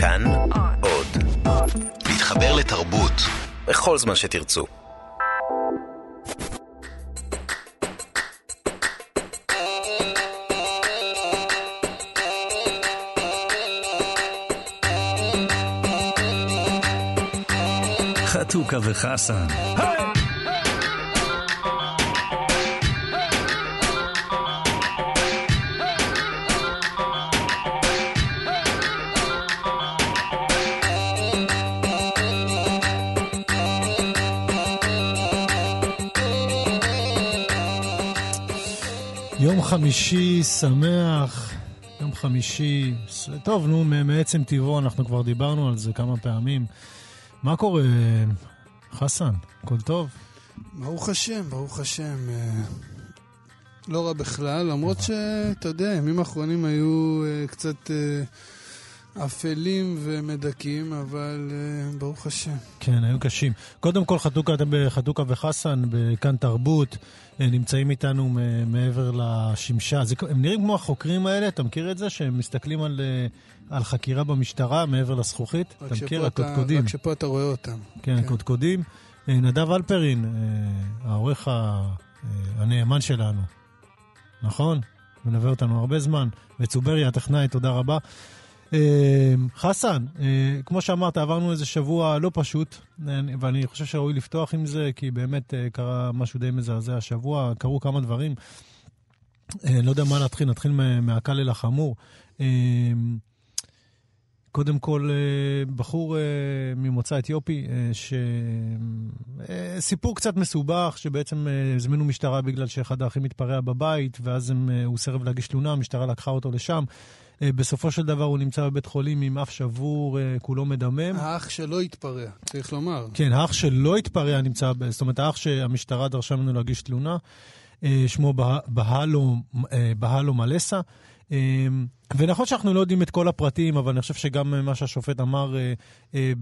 כאן עוד. להתחבר לתרבות בכל זמן שתרצו. חתוכה וחסן. חמישי שמח, יום חמישי, טוב, נו, מעצם טבעו, אנחנו כבר דיברנו על זה כמה פעמים. מה קורה, חסן? הכל טוב? ברוך השם, ברוך השם. אה, לא רע בכלל, למרות שאתה יודע, הימים האחרונים היו אה, קצת אה, אפלים ומדכאים, אבל ברוך השם. כן, היו קשים. קודם כל, חתוכה, אתם בחתוכה וחסן, בכאן תרבות, נמצאים איתנו מעבר לשמשה. זה, הם נראים כמו החוקרים האלה, אתה מכיר את זה? שהם מסתכלים על... על חקירה במשטרה מעבר לזכוכית. אתה מכיר? הקודקודים. רק שפה אתה רואה אותם. כן, כן. הקודקודים. אה, נדב אלפרין, אה, העורך אה, הנאמן שלנו, נכון? מלווה אותנו הרבה זמן. וצוברי, הטכנאי, תודה רבה. חסן, כמו שאמרת, עברנו איזה שבוע לא פשוט, ואני חושב שראוי לפתוח עם זה, כי באמת קרה משהו די מזעזע השבוע, קרו כמה דברים. לא יודע מה להתחיל, נתחיל מהקל אל החמור. קודם כל, אה, בחור אה, ממוצא אתיופי, אה, ש... סיפור קצת מסובך, שבעצם הזמינו משטרה בגלל שאחד האחים התפרע בבית, ואז הם, הוא סירב להגיש תלונה, המשטרה לקחה אותו לשם. בסופו של דבר הוא נמצא בבית חולים עם אף שבור, כולו מדמם. האח שלא התפרע, צריך לומר. כן, האח שלא התפרע נמצא, זאת אומרת, האח שהמשטרה דרשה ממנו להגיש תלונה, שמו בהלו, בהלו מלסה. ונכון שאנחנו לא יודעים את כל הפרטים, אבל אני חושב שגם מה שהשופט אמר אה, אה,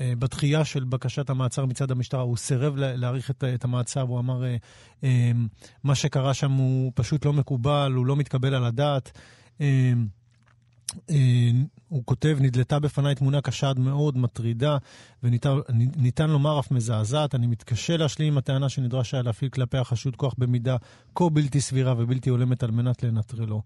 אה, בתחייה של בקשת המעצר מצד המשטרה, הוא סירב להאריך את המעצר, הוא אמר, אמ, מה שקרה שם הוא פשוט לא מקובל, הוא לא מתקבל על הדעת. אמ, אה, הוא כותב, נדלתה בפניי תמונה קשה עד מאוד, מטרידה, וניתן לומר אף מזעזעת. אני מתקשה להשלים עם הטענה שנדרש היה להפעיל כלפי החשוד כוח במידה כה בלתי סבירה ובלתי הולמת על מנת לנטרלו.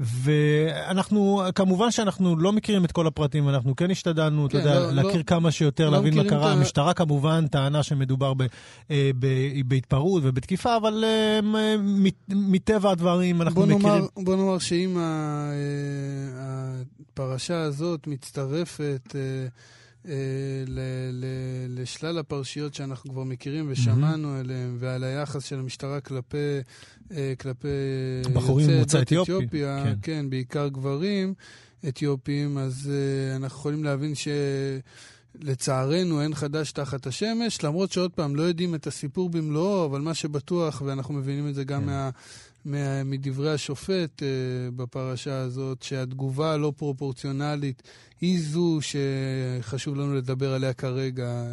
ואנחנו, כמובן שאנחנו לא מכירים את כל הפרטים, אנחנו כן השתדלנו, כן, אתה יודע, לא, להכיר לא, כמה שיותר, לא להבין מה קרה. המשטרה כמובן טענה שמדובר ב, אה, ב, בהתפרעות ובתקיפה, אבל אה, מטבע הדברים אנחנו בוא מכירים... נאמר, בוא נאמר שאם אה, הפרשה הזאת מצטרפת... אה, לשלל הפרשיות שאנחנו כבר מכירים ושמענו mm-hmm. עליהן, ועל היחס של המשטרה כלפי, אה, כלפי בחורים ממוצא אתיופי, אתיופיה, כן. כן, בעיקר גברים אתיופים, אז uh, אנחנו יכולים להבין שלצערנו אין חדש תחת השמש, למרות שעוד פעם, לא יודעים את הסיפור במלואו, אבל מה שבטוח, ואנחנו מבינים את זה גם כן. מה... מדברי השופט uh, בפרשה הזאת, שהתגובה הלא פרופורציונלית היא זו שחשוב לנו לדבר עליה כרגע.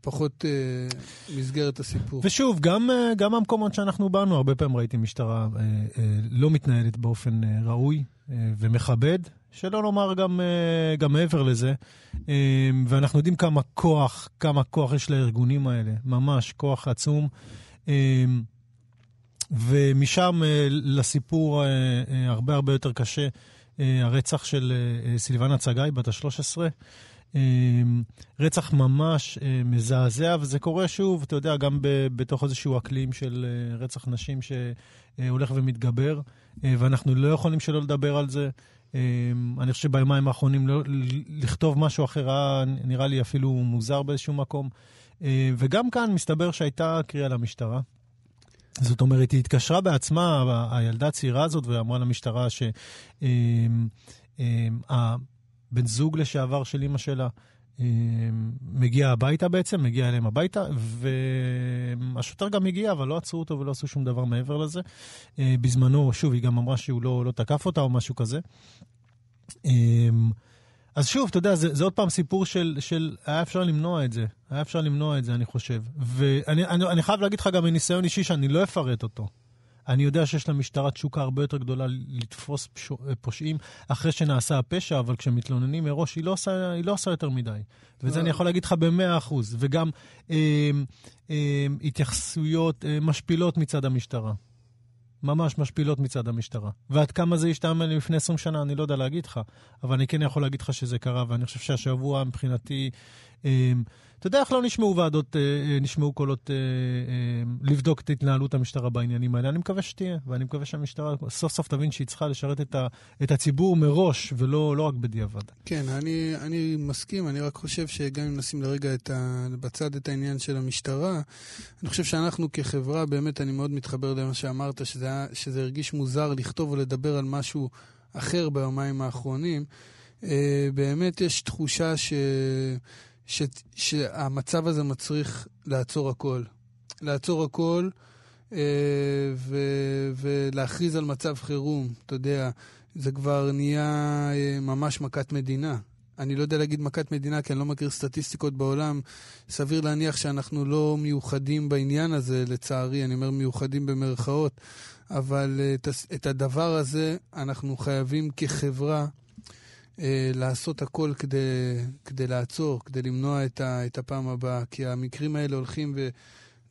פחות uh, מסגרת הסיפור. ושוב, גם, uh, גם המקומות שאנחנו באנו, הרבה פעמים ראיתי משטרה uh, uh, לא מתנהלת באופן uh, ראוי uh, ומכבד, שלא לומר גם, uh, גם מעבר לזה. Uh, ואנחנו יודעים כמה כוח, כמה כוח יש לארגונים האלה, ממש כוח עצום. Uh, ומשם אה, לסיפור אה, אה, הרבה הרבה יותר קשה, הרצח של סילבנה צגאי, בת ה-13. רצח ממש מזעזע, וזה קורה שוב, אתה יודע, גם בתוך איזשהו אקלים של רצח נשים שהולך ומתגבר, ואנחנו לא יכולים שלא לדבר על זה. אני חושב שביומיים האחרונים לא, לכתוב משהו אחר היה נראה לי אפילו מוזר באיזשהו מקום. וגם כאן מסתבר שהייתה קריאה למשטרה. זאת אומרת, היא התקשרה בעצמה, הילדה הצעירה הזאת, ואמרה למשטרה שהבן אמ, זוג לשעבר של אימא שלה מגיע הביתה בעצם, מגיע אליהם הביתה, והשוטר גם הגיע, אבל לא עצרו אותו ולא עשו שום דבר מעבר לזה. אה, בזמנו, שוב, היא גם אמרה שהוא לא, לא תקף אותה או משהו כזה. אז שוב, אתה יודע, זה, זה עוד פעם סיפור של, של היה אפשר למנוע את זה. היה אפשר למנוע את זה, אני חושב. ואני אני, אני חייב להגיד לך גם מניסיון אישי שאני לא אפרט אותו. אני יודע שיש למשטרה תשוקה הרבה יותר גדולה לתפוס פושעים אחרי שנעשה הפשע, אבל כשמתלוננים מראש, היא לא עושה, היא לא עושה יותר מדי. וזה אני יכול להגיד לך במאה אחוז. וגם אה, אה, התייחסויות אה, משפילות מצד המשטרה. ממש משפילות מצד המשטרה. ועד כמה זה השתעמם לפני 20 שנה, אני לא יודע להגיד לך, אבל אני כן יכול להגיד לך שזה קרה, ואני חושב שהשבוע מבחינתי... אה, אתה יודע איך לא נשמעו ועדות, אה, אה, נשמעו קולות אה, לבדוק את התנהלות המשטרה בעניינים האלה? אני מקווה שתהיה, ואני מקווה שהמשטרה סוף סוף תבין שהיא צריכה לשרת את, ה, את הציבור מראש, ולא לא רק בדיעבד. כן, אני, אני מסכים, אני רק חושב שגם אם נשים לרגע את ה, בצד את העניין של המשטרה, אני חושב שאנחנו כחברה, באמת, אני מאוד מתחבר למה שאמרת, שזה, שזה הרגיש מוזר לכתוב או לדבר על משהו אחר ביומיים האחרונים. באמת יש תחושה ש... ש, שהמצב הזה מצריך לעצור הכל. לעצור הכל אה, ו, ולהכריז על מצב חירום. אתה יודע, זה כבר נהיה אה, ממש מכת מדינה. אני לא יודע להגיד מכת מדינה, כי אני לא מכיר סטטיסטיקות בעולם. סביר להניח שאנחנו לא מיוחדים בעניין הזה, לצערי, אני אומר מיוחדים במרכאות, אבל אה, את, הדבר הזה אנחנו חייבים כחברה אה, לעשות הכל כדי, כדי לעצור, כדי למנוע את, ה, את הפעם הבאה, כי המקרים האלה הולכים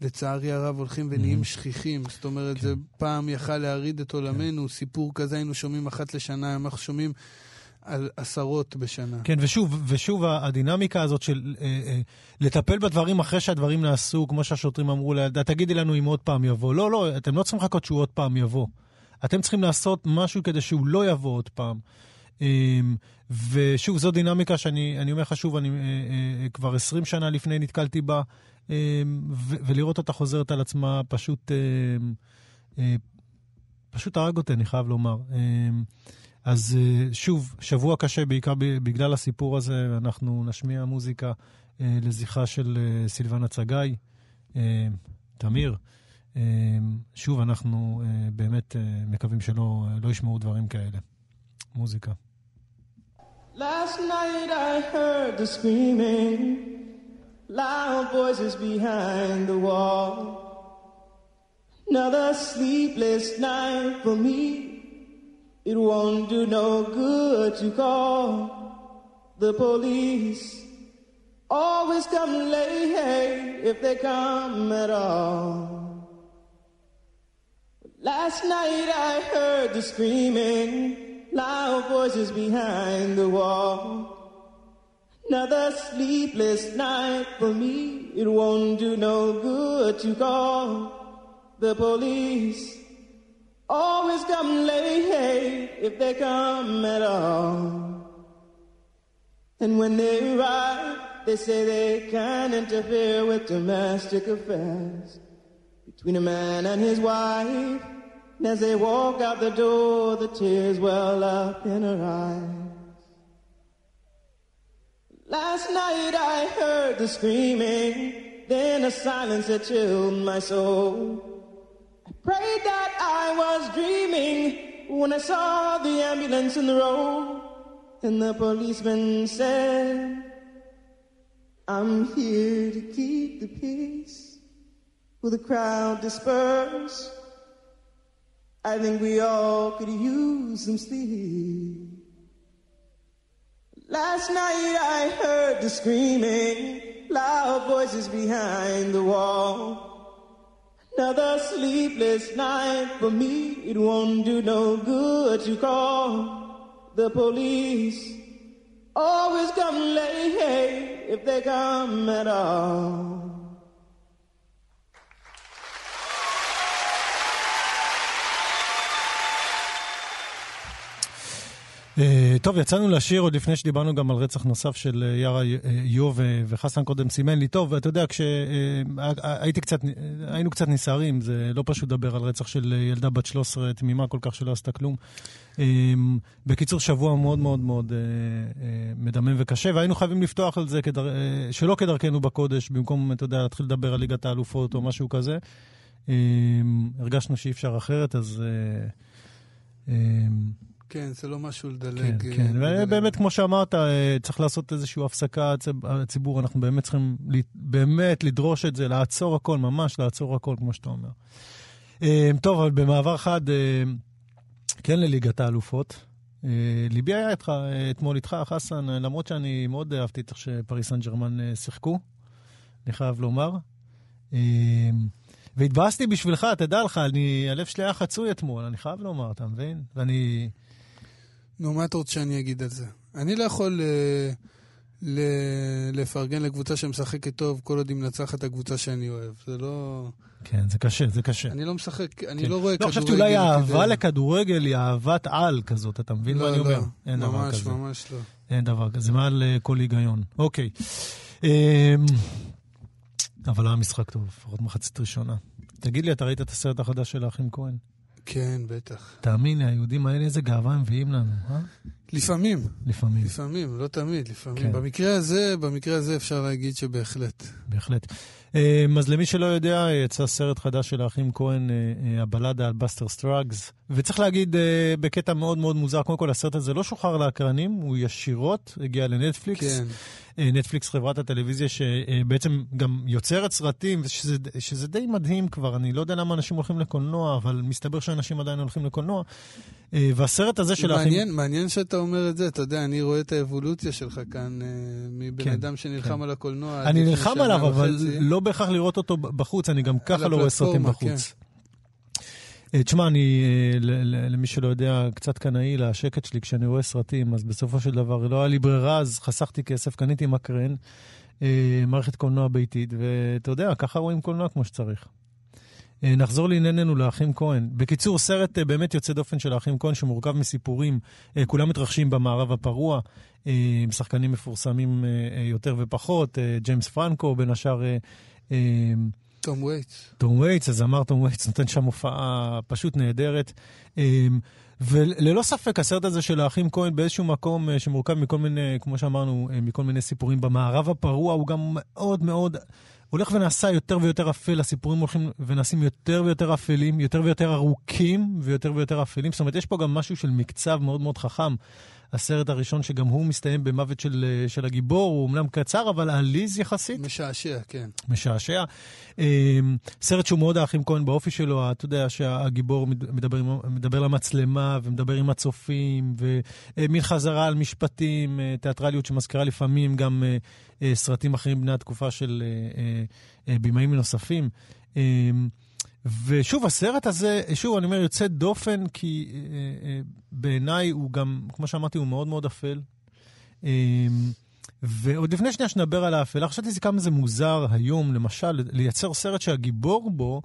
ולצערי הרב הולכים ונהיים mm-hmm. שכיחים. זאת אומרת, כן. זה פעם יכל להרעיד את עולמנו, כן. סיפור כזה היינו שומעים אחת לשנה, אנחנו שומעים על עשרות בשנה. כן, ושוב, ושוב הדינמיקה הזאת של אה, אה, לטפל בדברים אחרי שהדברים נעשו, כמו שהשוטרים אמרו לילדה, תגידי לנו אם עוד פעם יבוא. לא, לא, אתם לא צריכים לחכות שהוא עוד פעם יבוא. אתם צריכים לעשות משהו כדי שהוא לא יבוא עוד פעם. אמ, ושוב, זו דינמיקה שאני אני אומר לך שוב, אני אה, אה, כבר 20 שנה לפני נתקלתי בה, אמ, ולראות אותה חוזרת על עצמה פשוט, אמ, אה, פשוט הרג אותי, אני חייב לומר. אז שוב, שבוע קשה, בעיקר בגלל הסיפור הזה, אנחנו נשמיע מוזיקה לזכרה של סילבנה צגאי, תמיר. שוב, אנחנו באמת מקווים שלא לא ישמעו דברים כאלה. Musiker. Last night I heard the screaming, loud voices behind the wall. Another sleepless night for me. It won't do no good to call the police. Always come late if they come at all. Last night I heard the screaming loud voices behind the wall. Another sleepless night for me. It won't do no good to call the police. Always come late if they come at all. And when they arrive, they say they can't interfere with domestic affairs between a man and his wife. And as they walk out the door, the tears well up in her eyes. Last night I heard the screaming, then a silence that chilled my soul. I prayed that I was dreaming when I saw the ambulance in the road, and the policeman said, I'm here to keep the peace. Will the crowd disperse? I think we all could use some sleep. Last night I heard the screaming, loud voices behind the wall. Another sleepless night for me, it won't do no good to call the police. Always come late if they come at all. טוב, יצאנו לשיר עוד לפני שדיברנו גם על רצח נוסף של uh, יארה איוב uh, וחסן קודם סימן לי. טוב, אתה יודע, כשהייתי קצת, היינו קצת נסערים, זה לא פשוט לדבר על רצח של ילדה בת 13 תמימה כל כך שלא עשתה כלום. בקיצור, שבוע מאוד מאוד מאוד מדמם וקשה, והיינו חייבים לפתוח על זה כדר, שלא כדרכנו בקודש, במקום, אתה יודע, להתחיל לדבר על ליגת האלופות או משהו כזה. הרגשנו שאי אפשר אחרת, אז... כן, זה לא משהו לדלג. כן, כן. ובאמת, כמו שאמרת, אה, צריך לעשות איזושהי הפסקה, הציבור, אנחנו באמת צריכים באמת לדרוש את זה, לעצור הכל, ממש לעצור הכל, כמו שאתה אומר. טוב, אבל במעבר חד, כן לליגת האלופות. ליבי היה איתך, אתמול איתך, חסן, למרות שאני מאוד אהבתי את איך שפריס סן ג'רמן שיחקו, אני חייב לומר. והתבאסתי בשבילך, תדע לך, אני, הלב שלי היה חצוי אתמול, אני חייב לומר, אתה מבין? ואני... נו, מה אתה רוצה שאני אגיד על זה? אני לא יכול uh, ל- לפרגן לקבוצה שמשחקת טוב כל עוד היא מנצחת את הקבוצה שאני אוהב. זה לא... כן, זה קשה, זה קשה. אני לא משחק, כן. אני לא רואה לא, כדורגל. לא, חשבתי אולי האהבה לכדורגל היא אהבת על כזאת, אתה מבין לא, מה אני לא, אומר? לא, אין ממש, דבר כזה. ממש לא. אין דבר כזה, מעל uh, כל היגיון. אוקיי. Um, אבל היה משחק טוב, לפחות מחצית ראשונה. תגיד לי, אתה ראית את הסרט החדש של האחים כהן? כן, בטח. תאמין לי, היהודים האלה, איזה גאווה הם מביאים לנו, אה? לפעמים. לפעמים. לפעמים, לא תמיד, לפעמים. כן. במקרה הזה, במקרה הזה אפשר להגיד שבהחלט. בהחלט. אמ, אז למי שלא יודע, יצא סרט חדש של האחים כהן, אה, אה, הבלדה על בסטר סטראגס. וצריך להגיד אה, בקטע מאוד מאוד מוזר, קודם כל הסרט הזה לא שוחרר לאקרנים, הוא ישירות הגיע לנטפליקס. כן. נטפליקס, חברת הטלוויזיה שבעצם גם יוצרת סרטים, שזה, שזה די מדהים כבר, אני לא יודע למה אנשים הולכים לקולנוע, אבל מסתבר שאנשים עדיין הולכים לקולנוע. והסרט הזה של מעניין, האחים... מעניין שאתה אומר את זה, אתה יודע, אני רואה את האבולוציה שלך כאן, מבן כן, אדם שנלחם כן. על הקולנוע. אני נלחם עליו, אבל לא בהכרח לראות אותו בחוץ, אני גם ככה לא רואה סרטים בחוץ. כן. תשמע, אני, אה, למי שלא יודע, קצת קנאי לשקט שלי כשאני רואה סרטים, אז בסופו של דבר לא היה לי ברירה, אז חסכתי כסף, קניתי מקרן, אה, מערכת קולנוע ביתית, ואתה יודע, ככה רואים קולנוע כמו שצריך. נחזור לענייננו לאחים כהן. בקיצור, סרט באמת יוצא דופן של האחים כהן שמורכב מסיפורים, כולם מתרחשים במערב הפרוע, עם שחקנים מפורסמים יותר ופחות, ג'יימס פרנקו, בין השאר תום וייטס. תום וייטס, אז אמר תום וייטס, נותן שם הופעה פשוט נהדרת. אמ, וללא ספק, הסרט הזה של האחים כהן באיזשהו מקום אה, שמורכב מכל מיני, כמו שאמרנו, אה, מכל מיני סיפורים במערב הפרוע, הוא גם מאוד מאוד הולך ונעשה יותר ויותר אפל, הסיפורים הולכים ונעשים יותר ויותר אפלים, יותר ויותר ארוכים ויותר ויותר אפלים. זאת אומרת, יש פה גם משהו של מקצב מאוד מאוד חכם. הסרט הראשון, שגם הוא מסתיים במוות של, אה, של הגיבור, הוא אומנם קצר, אבל עליז יחסית. משעשע, כן. משעשע. אמ, סרט שהוא מאוד האחים כהן באופי שלו, אתה יודע שהגיבור מדבר, מדבר למצלמה ומדבר עם הצופים, ומין חזרה על משפטים, אה, תיאטרליות שמזכירה לפעמים גם אה, סרטים אחרים בני התקופה של בימאים נוספים. ושוב, הסרט הזה, שוב, אני אומר, יוצא דופן, כי אה, אה, בעיניי הוא גם, כמו שאמרתי, הוא מאוד מאוד אפל. אה, ועוד לפני שנייה שנדבר על האפלה, חשבתי כמה זה מוזר היום, למשל, לייצר סרט שהגיבור בו,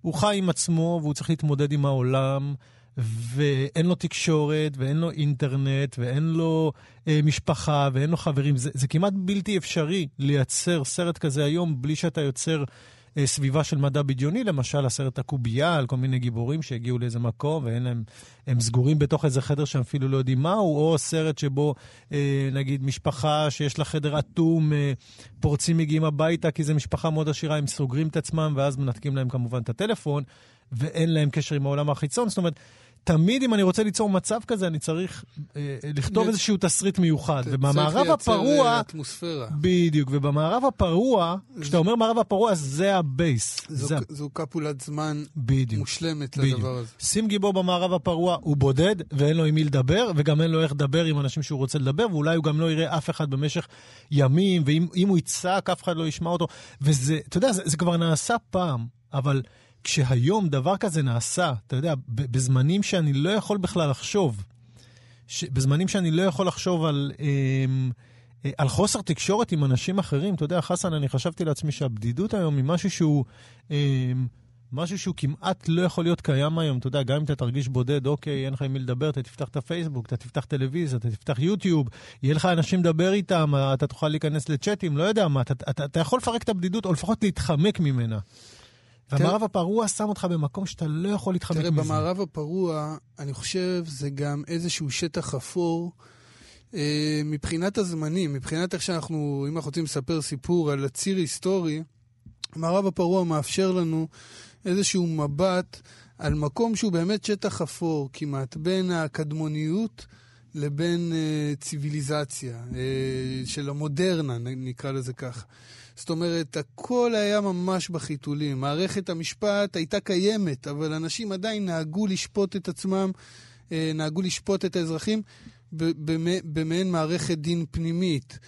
הוא חי עם עצמו והוא צריך להתמודד עם העולם, ואין לו תקשורת, ואין לו אינטרנט, ואין לו אה, משפחה, ואין לו חברים. זה, זה כמעט בלתי אפשרי לייצר סרט כזה היום בלי שאתה יוצר... אה, סביבה של מדע בדיוני, למשל הסרט הקובייה על כל מיני גיבורים שהגיעו לאיזה מקום ואין להם, הם סגורים בתוך איזה חדר שהם אפילו לא יודעים מהו, או סרט שבו אה, נגיד משפחה שיש לה חדר אטום, אה, פורצים מגיעים הביתה כי זו משפחה מאוד עשירה, הם סוגרים את עצמם ואז מנתקים להם כמובן את הטלפון ואין להם קשר עם העולם החיצון, זאת אומרת... תמיד אם אני רוצה ליצור מצב כזה, אני צריך אה, לכתוב איזשהו תסריט מיוחד. ובמערב הפרוע... אה, אטמוספירה. בדיוק, ובמערב הפרוע, כשאתה אומר מערב הפרוע, זה ה base. זו, זה... זו קפולת זמן בדיוק, מושלמת בדיוק. לדבר הזה. שים גיבור במערב הפרוע, הוא בודד, ואין לו עם מי לדבר, וגם אין לו איך לדבר עם אנשים שהוא רוצה לדבר, ואולי הוא גם לא יראה אף אחד במשך ימים, ואם הוא יצעק, אף אחד לא ישמע אותו. וזה, אתה יודע, זה, זה כבר נעשה פעם, אבל... כשהיום דבר כזה נעשה, אתה יודע, בזמנים שאני לא יכול בכלל לחשוב, ש... בזמנים שאני לא יכול לחשוב על, אמ, אה, על חוסר תקשורת עם אנשים אחרים, אתה יודע, חסן, אני חשבתי לעצמי שהבדידות היום היא משהו שהוא... אמ, משהו שהוא כמעט לא יכול להיות קיים היום, אתה יודע, גם אם אתה תרגיש בודד, אוקיי, אין לך עם מי לדבר, אתה תפתח את הפייסבוק, אתה תפתח טלוויזיה, אתה תפתח יוטיוב, יהיה לך אנשים לדבר איתם, אתה תוכל להיכנס לצ'אטים, לא יודע מה, אתה, אתה, אתה יכול לפרק את הבדידות, או לפחות להתחמק ממנה. והמערב הפרוע שם אותך במקום שאתה לא יכול להתחמק מזה. תראה, במערב הפרוע, אני חושב, זה גם איזשהו שטח אפור. אה, מבחינת הזמנים, מבחינת איך שאנחנו, אם אנחנו רוצים לספר סיפור על הציר היסטורי, המערב הפרוע מאפשר לנו איזשהו מבט על מקום שהוא באמת שטח אפור כמעט, בין הקדמוניות לבין אה, ציוויליזציה, אה, של המודרנה, נקרא לזה כך. זאת אומרת, הכל היה ממש בחיתולים. מערכת המשפט הייתה קיימת, אבל אנשים עדיין נהגו לשפוט את עצמם, אה, נהגו לשפוט את האזרחים במעין מערכת דין פנימית.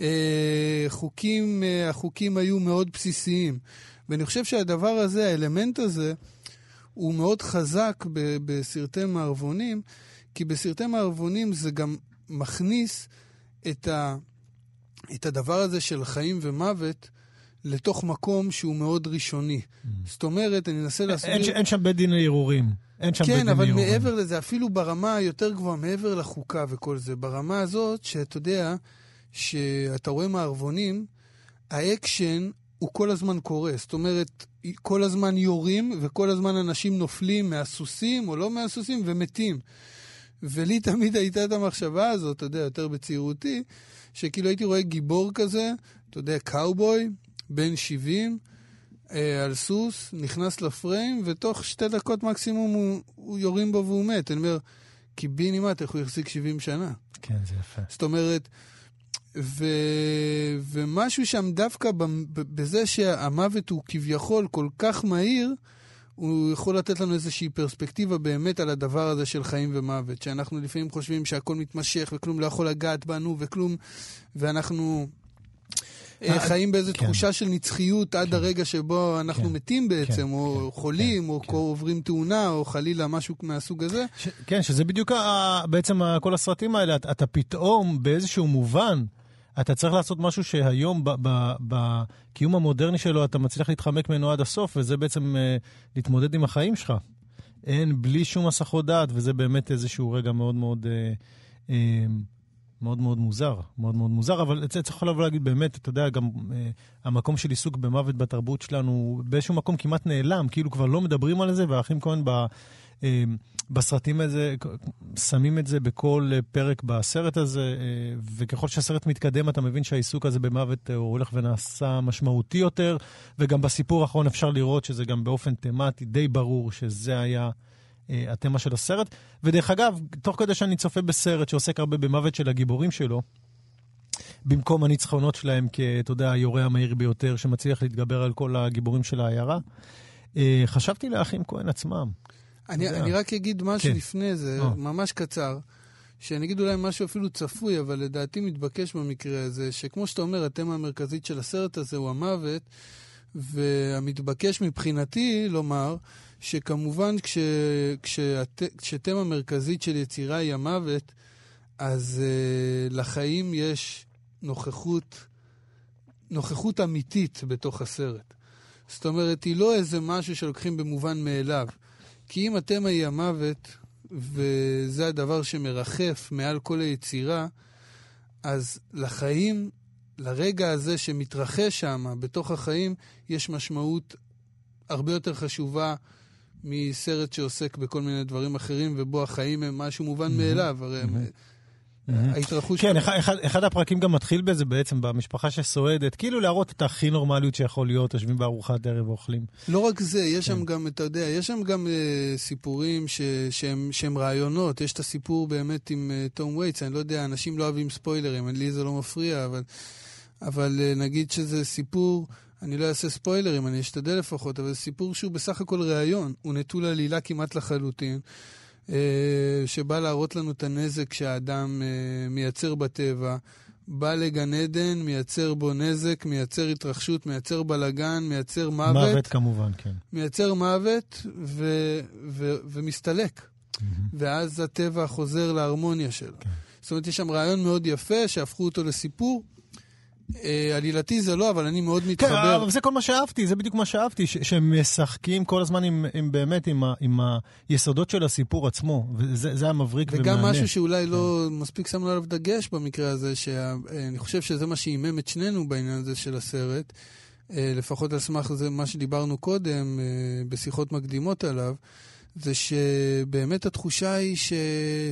אה, חוקים, אה, החוקים היו מאוד בסיסיים. ואני חושב שהדבר הזה, האלמנט הזה, הוא מאוד חזק בסרטי מערבונים, כי בסרטי מערבונים זה גם מכניס את, ה, את הדבר הזה של חיים ומוות לתוך מקום שהוא מאוד ראשוני. Mm. זאת אומרת, אני אנסה להסביר... אין, אין שם בית דין לערעורים. אין שם כן, בית דין לערעורים. כן, אבל מעבר לזה, אפילו ברמה היותר גבוהה, מעבר לחוקה וכל זה, ברמה הזאת, שאתה יודע, שאתה רואה מערבונים, האקשן הוא כל הזמן קורה. זאת אומרת, כל הזמן יורים וכל הזמן אנשים נופלים מהסוסים או לא מהסוסים ומתים. ולי תמיד הייתה את המחשבה הזאת, אתה יודע, יותר בצעירותי, שכאילו הייתי רואה גיבור כזה, אתה יודע, קאובוי, בן 70, אה, על סוס, נכנס לפריים, ותוך שתי דקות מקסימום הוא, הוא יורים בו והוא מת. אני אומר, קיבינימט, איך הוא יחזיק 70 שנה? כן, זה יפה. זאת אומרת, ו... ומשהו שם דווקא בזה שהמוות הוא כביכול כל כך מהיר, הוא יכול לתת לנו איזושהי פרספקטיבה באמת על הדבר הזה של חיים ומוות, שאנחנו לפעמים חושבים שהכל מתמשך וכלום לא יכול לגעת בנו וכלום, ואנחנו אה, חיים באיזו כן. תחושה של נצחיות עד כן. הרגע שבו אנחנו כן. מתים בעצם, כן. או כן. חולים, כן. או כן. עוברים תאונה, או חלילה משהו מהסוג הזה. ש... כן, שזה בדיוק ה... בעצם כל הסרטים האלה, אתה פתאום באיזשהו מובן... אתה צריך לעשות משהו שהיום, בקיום המודרני שלו, אתה מצליח להתחמק ממנו עד הסוף, וזה בעצם uh, להתמודד עם החיים שלך. אין, בלי שום הסחות דעת, וזה באמת איזשהו רגע מאוד מאוד... Uh, uh, מאוד מאוד מוזר, מאוד מאוד מוזר, אבל את זה צריך לבוא להגיד באמת, אתה יודע, גם אה, המקום של עיסוק במוות בתרבות שלנו באיזשהו מקום כמעט נעלם, כאילו כבר לא מדברים על זה, והאחים כהן ב, אה, בסרטים הזה, שמים את זה בכל פרק בסרט הזה, אה, וככל שהסרט מתקדם אתה מבין שהעיסוק הזה במוות הוא הולך ונעשה משמעותי יותר, וגם בסיפור האחרון אפשר לראות שזה גם באופן תמטי די ברור שזה היה... אה, התמה של הסרט. ודרך אגב, תוך כדי שאני צופה בסרט שעוסק הרבה במוות של הגיבורים שלו, במקום הניצחונות שלהם כאתה יודע, היורה המהיר ביותר שמצליח להתגבר על כל הגיבורים של העיירה, אה, חשבתי לאחים כהן עצמם. אני, אני רק אגיד משהו כן. לפני זה, או. אה. ממש קצר. שאני אגיד אולי משהו אפילו צפוי, אבל לדעתי מתבקש במקרה הזה, שכמו שאתה אומר, התמה המרכזית של הסרט הזה הוא המוות, והמתבקש מבחינתי לומר, שכמובן כש, כשהת, כשתמה מרכזית של יצירה היא המוות, אז uh, לחיים יש נוכחות, נוכחות אמיתית בתוך הסרט. זאת אומרת, היא לא איזה משהו שלוקחים במובן מאליו. כי אם התמה היא המוות, וזה הדבר שמרחף מעל כל היצירה, אז לחיים, לרגע הזה שמתרחש שם, בתוך החיים, יש משמעות הרבה יותר חשובה מסרט שעוסק בכל מיני דברים אחרים, ובו החיים הם משהו מובן מאליו. הרי ההתרחשות... כן, אחד, אחד הפרקים גם מתחיל בזה בעצם, במשפחה שסועדת, כאילו להראות את הכי נורמליות שיכול להיות, יושבים בארוחת ערב ואוכלים. לא רק זה, יש שם כן. גם, אתה יודע, יש שם גם uh, סיפורים ש, שהם, שהם רעיונות. יש את הסיפור באמת עם uh, תום וייטס, אני לא יודע, אנשים לא אוהבים ספוילרים, לי זה לא מפריע, אבל, אבל uh, נגיד שזה סיפור... אני לא אעשה ספוילרים, אני אשתדל לפחות, אבל זה סיפור שהוא בסך הכל ראיון, הוא נטול עלילה כמעט לחלוטין, אה, שבא להראות לנו את הנזק שהאדם אה, מייצר בטבע. בא לגן עדן, מייצר בו נזק, מייצר התרחשות, מייצר בלגן, מייצר מוות. מוות כמובן, כן. מייצר מוות ו- ו- ומסתלק. Mm-hmm. ואז הטבע חוזר להרמוניה שלו. כן. זאת אומרת, יש שם רעיון מאוד יפה שהפכו אותו לסיפור, עלילתי זה לא, אבל אני מאוד מתחבר. כן, אבל זה כל מה שאהבתי, זה בדיוק מה שאהבתי, שהם משחקים כל הזמן עם, עם באמת, עם, ה, עם היסודות של הסיפור עצמו, וזה היה מבריק ומענה. וגם משהו שאולי לא כן. מספיק שמנו עליו דגש במקרה הזה, שאני חושב שזה מה שעימם את שנינו בעניין הזה של הסרט, אה, לפחות על סמך זה מה שדיברנו קודם, אה, בשיחות מקדימות עליו, זה שבאמת התחושה היא ש...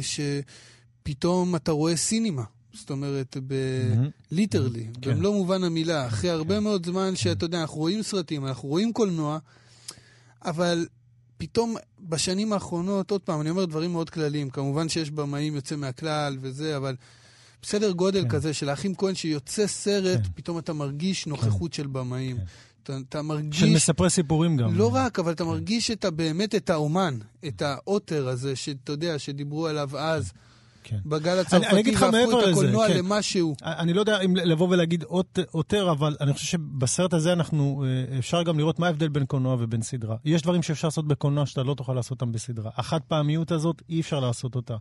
שפתאום אתה רואה סינימה. זאת אומרת, ליטרלי, mm-hmm. כן. במלוא מובן המילה, אחרי הרבה כן. מאוד זמן שאתה יודע, אנחנו רואים סרטים, אנחנו רואים קולנוע, אבל פתאום בשנים האחרונות, עוד פעם, אני אומר דברים מאוד כלליים. כמובן שיש במאים יוצא מהכלל וזה, אבל בסדר גודל כן. כזה של האחים כהן שיוצא סרט, כן. פתאום אתה מרגיש כן. נוכחות כן. של במאים. כן. אתה, אתה מרגיש... של מספרי סיפורים גם. לא רק, אבל אתה כן. מרגיש את באמת את האומן, את העוטר הזה, שאתה יודע, שדיברו עליו אז. כן. בגל הצרפתי, והפכו את הקולנוע כן. למשהו. אני לא יודע אם לבוא ולהגיד עותר, אבל אני חושב שבסרט הזה אנחנו, אה, אפשר גם לראות מה ההבדל בין קולנוע ובין סדרה. יש דברים שאפשר לעשות בקולנוע שאתה לא תוכל לעשות אותם בסדרה. החד פעמיות הזאת, אי אפשר לעשות אותה.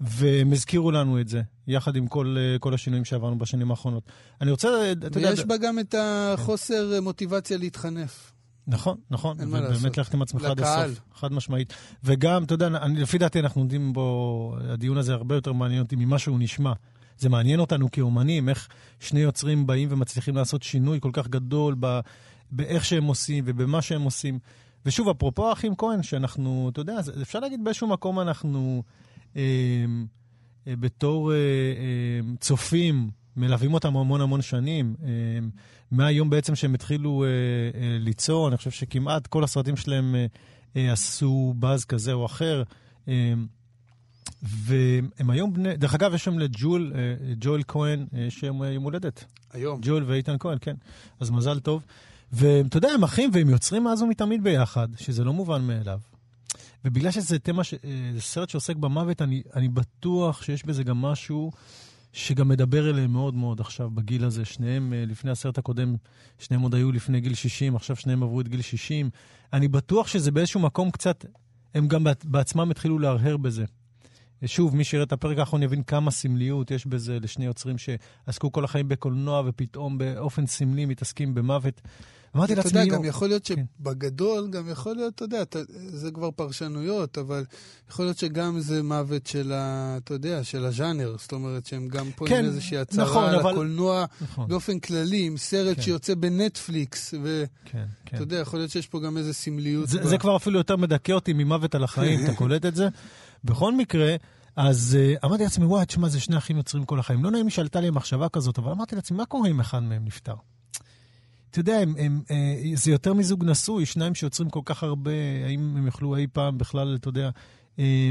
והם הזכירו לנו את זה, יחד עם כל, אה, כל השינויים שעברנו בשנים האחרונות. אני רוצה, אתה יודע... ויש בה גם את החוסר מוטיבציה להתחנף. נכון, נכון, ובאמת ללכת עם עצמך עד הסוף, חד משמעית. וגם, אתה יודע, אני, לפי דעתי אנחנו עומדים בו, הדיון הזה הרבה יותר מעניין אותי ממה שהוא נשמע. זה מעניין אותנו כאומנים, איך שני יוצרים באים ומצליחים לעשות שינוי כל כך גדול ב, באיך שהם עושים ובמה שהם עושים. ושוב, אפרופו האחים כהן, שאנחנו, אתה יודע, אפשר להגיד באיזשהו מקום אנחנו... אמ, אה, בתור אה, אה, צופים, מלווים אותם המון המון שנים. אמ, מהיום בעצם שהם התחילו ליצור, אני חושב שכמעט כל הסרטים שלהם עשו באז כזה או אחר. והם היום בני, דרך אגב, יש שם לג'ול, ג'ואל כהן, יש יום יום הולדת. היום. ג'ואל ואיתן כהן, כן. אז מזל טוב. ואתה יודע, הם אחים והם יוצרים מאז ומתמיד ביחד, שזה לא מובן מאליו. ובגלל שזה תמה, ש... אה, סרט שעוסק במוות, אני, אני בטוח שיש בזה גם משהו שגם מדבר אליהם מאוד מאוד עכשיו, בגיל הזה. שניהם, אה, לפני הסרט הקודם, שניהם עוד היו לפני גיל 60, עכשיו שניהם עברו את גיל 60. אני בטוח שזה באיזשהו מקום קצת, הם גם בעצמם התחילו להרהר בזה. שוב, מי שיראה את הפרק האחרון יבין כמה סמליות יש בזה לשני יוצרים שעסקו כל החיים בקולנוע ופתאום באופן סמלי מתעסקים במוות. אמרתי לעצמי... אתה יודע, גם יכול להיות כן. שבגדול, גם יכול להיות, אתה יודע, זה כבר פרשנויות, אבל יכול להיות שגם זה מוות של ה... אתה יודע, של הז'אנר. זאת אומרת, שהם גם פה כן, עם איזושהי הצהרה נכון, על. הקולנוע נכון. באופן כללי, עם סרט כן. שיוצא בנטפליקס, ואתה. יודע, יכול להיות שיש פה גם איזו סמליות. זה, כבר אפילו יותר מדכא אותי ממוות על החיים, אתה קולט את זה? בכל מקרה... אז uh, אמרתי לעצמי, וואי, תשמע, זה שני אחים יוצרים כל החיים. לא נעים לי שעלתה לי מחשבה כזאת, אבל אמרתי לעצמי, מה קורה אם אחד מהם נפטר? אתה יודע, הם, הם, אה, זה יותר מזוג נשוי, שניים שיוצרים כל כך הרבה, האם הם יוכלו אי פעם בכלל, אתה יודע, אה,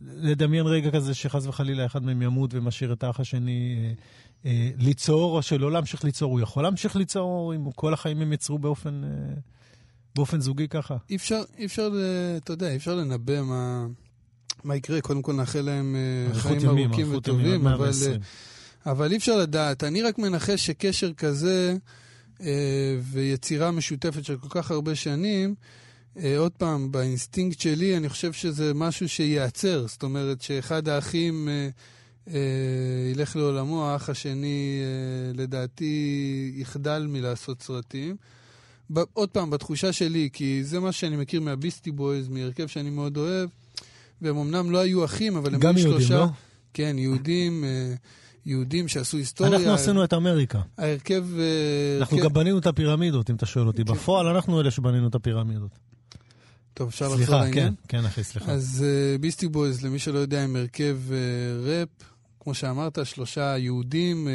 לדמיין רגע כזה שחס וחלילה אחד מהם ימות ומשאיר את האח השני אה, אה, ליצור, או שלא להמשיך ליצור. הוא יכול להמשיך ליצור אם כל החיים הם יצרו באופן, אה, באופן זוגי ככה. אי אפשר, אי אפשר, אתה יודע, אי אפשר לנבא מה, מה יקרה. קודם כל נאחל להם חיים ימים, ארוכים וטובים, אבל, אה, אבל אי אפשר לדעת. אני רק מנחש שקשר כזה... אה, ויצירה משותפת של כל כך הרבה שנים, אה, עוד פעם, באינסטינקט שלי, אני חושב שזה משהו שייעצר. זאת אומרת, שאחד האחים אה, ילך לעולמו, האח השני, לדעתי, יחדל מלעשות סרטים. עוד פעם, בתחושה שלי, כי זה מה שאני מכיר מהביסטי בויז, מהרכב שאני מאוד אוהב, והם אמנם לא היו אחים, אבל הם היו שלושה... גם יהודים, לא? כן, יהודים. יהודים שעשו היסטוריה. אנחנו עשינו את אמריקה. ההרכב... אה, אנחנו כן. גם בנינו את הפירמידות, אם אתה שואל אותי. כן. בפועל אנחנו אלה שבנינו את הפירמידות. טוב, אפשר לחזור לעניין? סליחה, כן, כן, אחי, סליחה. אז ביסטי אה, בויז, למי שלא יודע, הם הרכב ראפ, כמו שאמרת, שלושה יהודים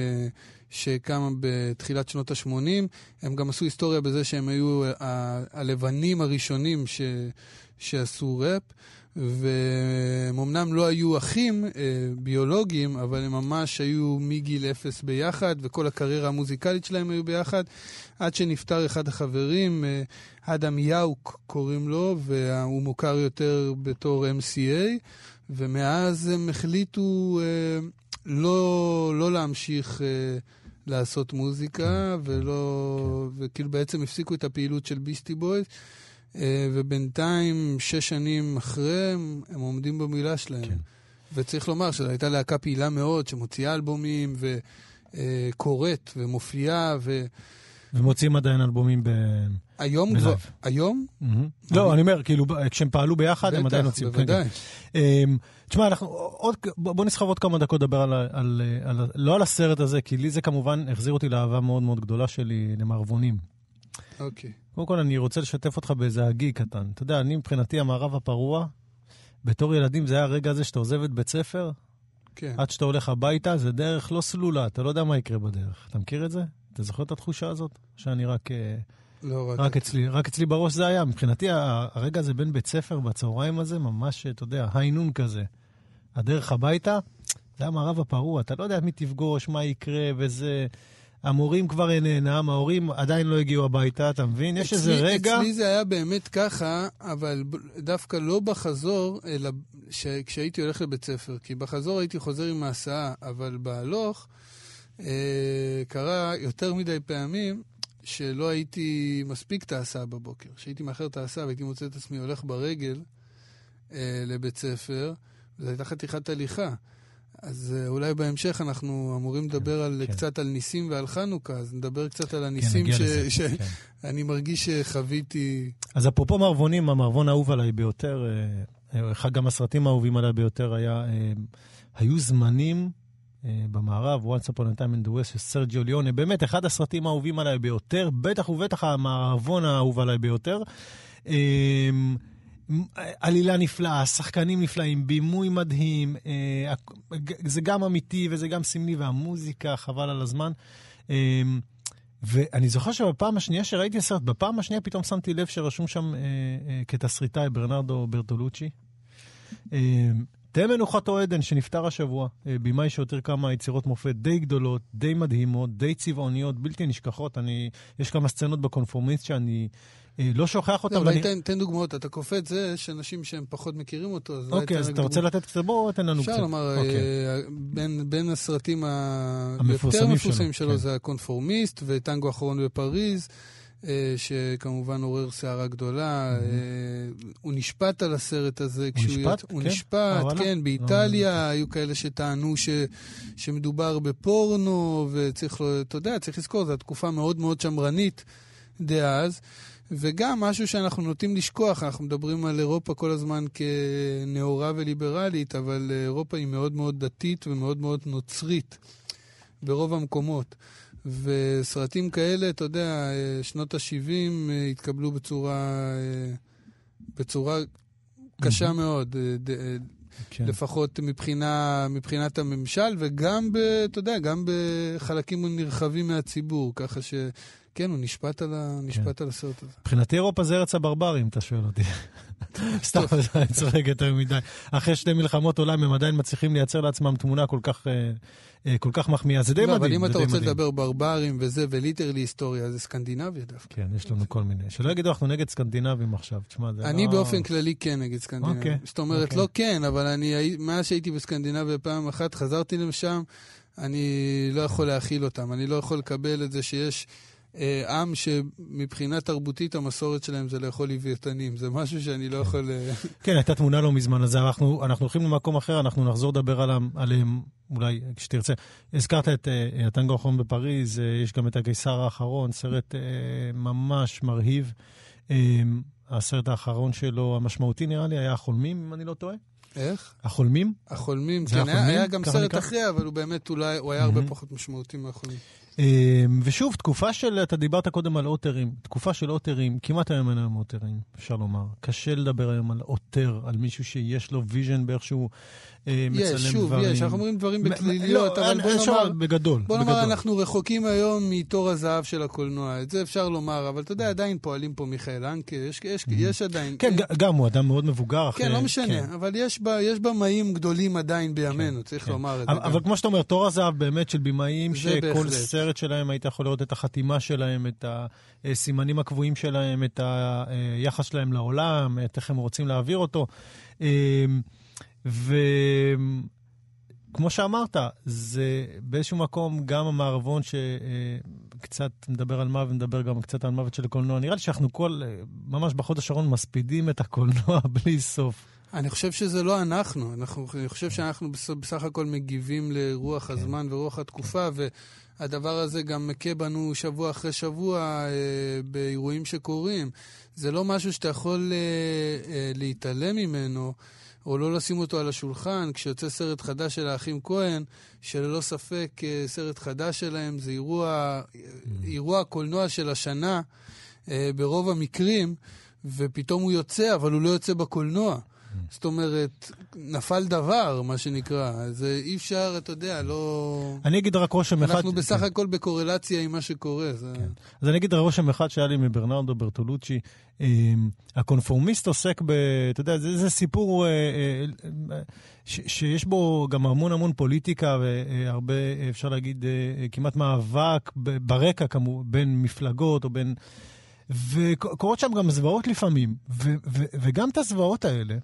שקמה בתחילת שנות ה-80. הם גם עשו היסטוריה בזה שהם היו uh, הלבנים הראשונים ש, שעשו ראפ. והם אמנם לא היו אחים אה, ביולוגיים, אבל הם ממש היו מגיל אפס ביחד, וכל הקריירה המוזיקלית שלהם היו ביחד, עד שנפטר אחד החברים, אה, אדם יאוק קוראים לו, והוא מוכר יותר בתור MCA, ומאז הם החליטו אה, לא, לא להמשיך... אה, לעשות מוזיקה, ולא, וכאילו בעצם הפסיקו את הפעילות של ביסטי בויז. אה, ובינתיים, שש שנים אחרי, הם, הם עומדים במילה שלהם. כן. וצריך לומר שזו הייתה להקה פעילה מאוד, שמוציאה אלבומים וקוראת אה, ומופיעה. ו... ומוציאים עדיין אלבומים ב... היום כבר, היום? לא, אני אומר, כאילו, כשהם פעלו ביחד, הם עדיין הוציאו. בטח, בוודאי. כן, כן. תשמע, אנחנו עוד, בוא נסחב עוד כמה דקות לדבר על, על, על, לא על הסרט הזה, כי לי זה כמובן החזיר אותי לאהבה מאוד מאוד גדולה שלי למערבונים. אוקיי. Okay. קודם כל, אני רוצה לשתף אותך באיזה הגי קטן. אתה יודע, אני מבחינתי, המערב הפרוע, בתור ילדים זה היה הרגע הזה שאתה עוזב את בית ספר, כן. עד שאתה הולך הביתה, זה דרך לא סלולה, אתה לא יודע מה יקרה בדרך. אתה מכיר את זה? אתה זוכר את התחושה הזאת? שאני רק... אה, לא רק, רק אצלי, רק אצלי בראש זה היה. מבחינתי, הרגע הזה בין בית ספר בצהריים הזה, ממש, אתה יודע, היי-נון כזה. הדרך הביתה, זה המערב הפרוע, אתה לא יודע מי תפגוש, מה יקרה וזה... המורים כבר אינם, ההורים עדיין לא הגיעו הביתה, אתה מבין? יש איזה רגע... אצלי זה היה באמת ככה, אבל דווקא לא בחזור, אלא ש... כשהייתי הולך לבית ספר. כי בחזור הייתי חוזר עם ההסעה, אבל בהלוך אה, קרה יותר מדי פעמים שלא הייתי מספיק את ההסעה בבוקר. כשהייתי מאחר את ההסעה והייתי מוצא את עצמי הולך ברגל אה, לבית ספר, זו הייתה חתיכת הליכה. אז אה, אולי בהמשך אנחנו אמורים לדבר כן, על, כן. קצת על ניסים ועל חנוכה, אז נדבר קצת על הניסים כן, שאני כן. מרגיש שחוויתי. אז אפרופו מערבונים, המערבון האהוב עליי ביותר, אה, אה, אחד גם הסרטים האהובים עליי ביותר היה, היו זמנים במערב, Once Upon a Time in the West של סרג'יו ליונה, באמת אחד הסרטים האהובים עליי ביותר, בטח ובטח המערבון האהוב עליי ביותר. עלילה נפלאה, שחקנים נפלאים, בימוי מדהים, אה, זה גם אמיתי וזה גם סמלי, והמוזיקה, חבל על הזמן. אה, ואני זוכר שבפעם השנייה שראיתי הסרט, בפעם השנייה פתאום שמתי לב שרשום שם אה, כתסריטאי ברנרדו ברטולוצ'י. תהיה מנוחתו עדן, שנפטר השבוע, במאי שהותיר כמה יצירות מופת די גדולות, די מדהימות, די צבעוניות, בלתי נשכחות. אני, יש כמה סצנות בקונפורמיסט שאני אה, לא שוכח אותם. אולי תן דוגמאות, אתה קופץ זה שאנשים שהם פחות מכירים אותו, אז אוקיי, אז אתה רוצה לתת קצת, בוא תן לנו קצת. אפשר לומר, אוקיי. אה, בין הסרטים היותר מפורסמים שלו כן. זה הקונפורמיסט וטנגו אחרון בפריז. אה, שכמובן עורר סערה גדולה. הוא נשפט על הסרט הזה. הוא נשפט? הוא נשפט, כן, לא, באיטליה היו כאלה שטענו שמדובר בפורנו, וצריך, אתה יודע, צריך לזכור, זו תקופה מאוד מאוד שמרנית דאז. וגם משהו שאנחנו נוטים לשכוח, אנחנו מדברים על אירופה כל הזמן כנאורה וליברלית, אבל אירופה היא מאוד מאוד דתית ומאוד מאוד נוצרית ברוב המקומות. וסרטים כאלה, אתה יודע, שנות ה-70 התקבלו בצורה, בצורה קשה מאוד. כן. לפחות מבחינה, מבחינת הממשל, וגם, ב, אתה יודע, גם בחלקים נרחבים מהציבור, ככה ש... כן, הוא נשפט על, ה... נשפט כן. על הסרט הזה. מבחינתי אירופה זה ארץ הברברים, אתה שואל אותי. סתם, אני צוחק יותר מדי. אחרי שתי מלחמות עולם הם עדיין מצליחים לייצר לעצמם תמונה כל כך, אה, אה, כל כך מחמיאה. זה די לא, מדהים. אבל אם אתה רוצה לדבר ברברים וזה, וליטרלי היסטוריה, זה סקנדינביה דווקא. כן, יש לנו כל מיני. שלא יגידו, אנחנו נגד סקנדינבים עכשיו. תשמע, זה אני לא... באופן כללי כן נגד סקנדינבים. אוקיי. זאת אומרת, אוקיי. לא כן, אבל אני, מאז שהייתי בסקנדינביה פעם אחת, חזרתי לשם, אני לא יכול להכיל אותם. אני לא יכול לקבל את זה שיש... אה, עם שמבחינה תרבותית המסורת שלהם זה לאכול לוויתנים. זה משהו שאני לא יכול... אה, כן, הייתה תמונה לא מזמן, אז אנחנו, אנחנו הולכים למקום אחר, אנחנו נחזור לדבר על, עליהם אולי כשתרצה. הזכרת את אה, הטנגו האחרון בפריז, אה, יש גם את הקיסר האחרון, סרט אה, ממש מרהיב. הסרט האחרון שלו, המשמעותי נראה לי, היה החולמים, אם אני לא טועה. איך? החולמים? החולמים, כן, החולמים? היה, היה גם סרט אחרי, אבל הוא באמת אולי, הוא היה mm-hmm. הרבה פחות משמעותי מהחולמים. אמ, ושוב, תקופה של, אתה דיברת קודם על אוטרים, תקופה של אוטרים, כמעט היום אין היום אוטרים, אפשר לומר. קשה לדבר היום על אוטר, על מישהו שיש לו vision באיכשהו אה, מצלם דברים. יש, שוב, יש, אנחנו אומרים דברים בכליליות, לא, אבל בוא נאמר, בגדול, בוא נאמר, אנחנו רחוקים היום מתור הזהב של הקולנוע, את זה אפשר לומר, אבל אתה יודע, עדיין פועלים פה מיכאל אנקה, יש, יש, mm-hmm. יש עדיין... כן, אה, גם הוא אדם מאוד מבוגר. כן, לא משנה, כן. אבל יש, יש במאים גדולים עדיין בימינו, כן, צריך כן. לומר את זה. אבל כמו שאתה אומר, תור הזהב באמת של במאים, שכל סרט שלהם היית יכול לראות את החתימה שלהם, את הסימנים הקבועים שלהם, את היחס שלהם לעולם, את איך הם רוצים להעביר אותו. אמ, וכמו שאמרת, זה באיזשהו מקום גם המערבון שקצת מדבר על מוות, מדבר גם קצת על מוות של הקולנוע. נראה לי שאנחנו כל, ממש בחוד השרון מספידים את הקולנוע בלי סוף. אני חושב שזה לא אנחנו, אנחנו אני חושב שאנחנו בסך הכל מגיבים לרוח כן. הזמן ורוח התקופה, והדבר הזה גם מכה בנו שבוע אחרי שבוע אה, באירועים שקורים. זה לא משהו שאתה יכול אה, אה, להתעלם ממנו. או לא לשים אותו על השולחן. כשיוצא סרט חדש של האחים כהן, שללא ספק אה, סרט חדש שלהם זה אירוע, אירוע קולנוע של השנה אה, ברוב המקרים, ופתאום הוא יוצא, אבל הוא לא יוצא בקולנוע. זאת אומרת, נפל דבר, מה שנקרא. זה אי אפשר, אתה יודע, לא... אני אגיד רק רושם אחד... אנחנו בסך כן. הכל בקורלציה עם מה שקורה. זה... כן. אז אני אגיד רושם אחד שהיה לי מברנרדו ברטולוצ'י. אמ, הקונפורמיסט עוסק ב... אתה יודע, זה, זה סיפור אה, אה, ש, שיש בו גם המון המון פוליטיקה והרבה, אפשר להגיד, אה, כמעט מאבק ברקע, כמו, בין מפלגות או בין... וקורות שם גם זוועות לפעמים, ו, ו, וגם את הזוועות האלה,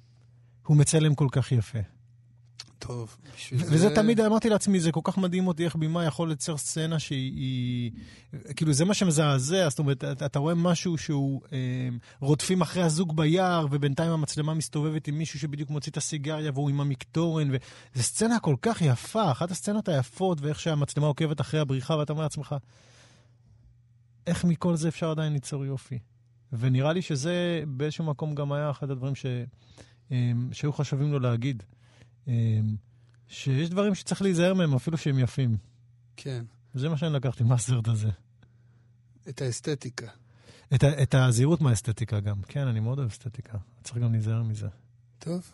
הוא מצלם כל כך יפה. טוב, בשביל זה... וזה תמיד אמרתי לעצמי, זה כל כך מדהים אותי איך בימה יכול לצייר סצנה שהיא... כאילו, זה מה שמזעזע, זאת אומרת, אתה, אתה רואה משהו שהוא... אה, רודפים אחרי הזוג ביער, ובינתיים המצלמה מסתובבת עם מישהו שבדיוק מוציא את הסיגריה והוא עם המקטורן, וזו סצנה כל כך יפה, אחת הסצנות היפות, ואיך שהמצלמה עוקבת אחרי הבריחה, ואתה אומר לעצמך, איך מכל זה אפשר עדיין ליצור יופי? ונראה לי שזה באיזשהו מקום גם היה אחד הדברים ש... אמ, שהיו חשובים לו להגיד. אמ, שיש דברים שצריך להיזהר מהם, אפילו שהם יפים. כן. זה מה שאני לקחתי מהסרט הזה. את האסתטיקה. את, את הזהירות מהאסתטיקה גם. כן, אני מאוד אוהב אסתטיקה. צריך גם להיזהר מזה. טוב.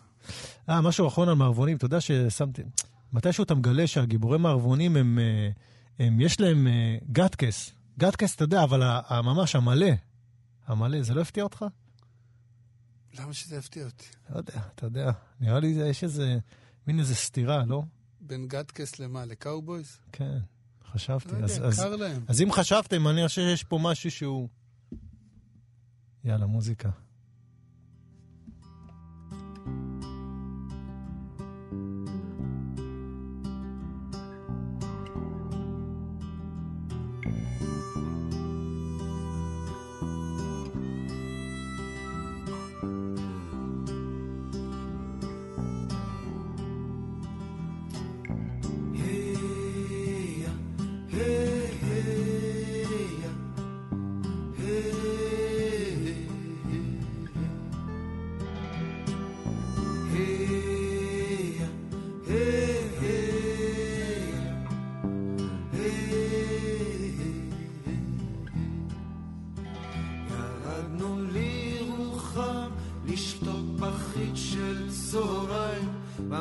אה, משהו אחרון על מערבונים. אתה יודע ששמתי... מתישהו אתה מגלה שהגיבורי מערבונים הם... אה, הם יש להם אה, גטקס. גטקס, אתה יודע, אבל ממש המלא. המלא, זה לא הפתיע אותך? למה שזה יפתיע אותי? לא יודע, אתה יודע. נראה לי יש איזה, מין איזה סתירה, לא? בין גטקס למה? לקאובויז? כן, חשבתי. לא יודע, אז, קר אז, להם. אז אם חשבתם, אני חושב שיש פה משהו שהוא... יאללה, מוזיקה.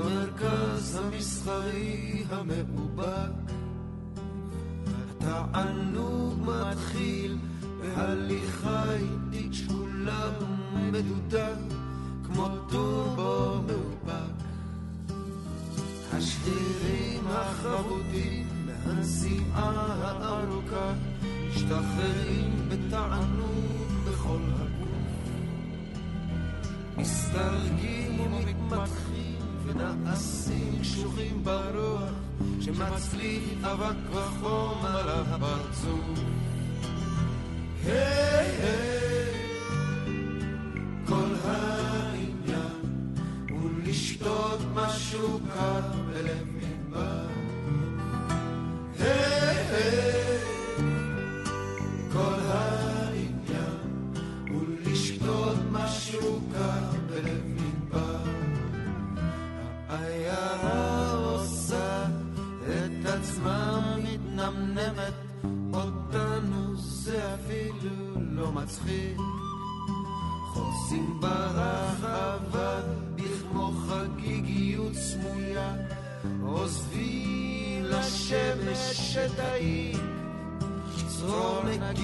המרכז המסחרי המאובק. התענוג מתחיל בהליכה איטית שקולה ומדודה, כמו טורבו מאובק. השרירים החבודים מהנסיעה הארוכה משתחררים בתענוג בכל הגוף. מסתרגים ומתמתחים ונעשים קשוחים ברוח שמצליף אבק וחום על הפרצוף. היי!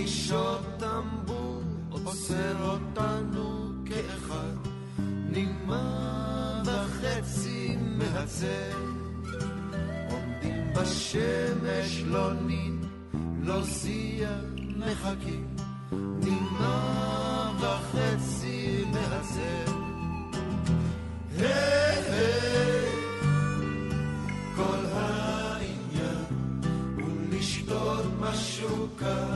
קישות טמבור עוצר אותנו כאחד, נגמר וחצי מהצל. עומדים בשמש לא נין, לא זיה מחכים, נגמר וחצי מהצל. היי היי, כל העניין הוא לשתות משהו קר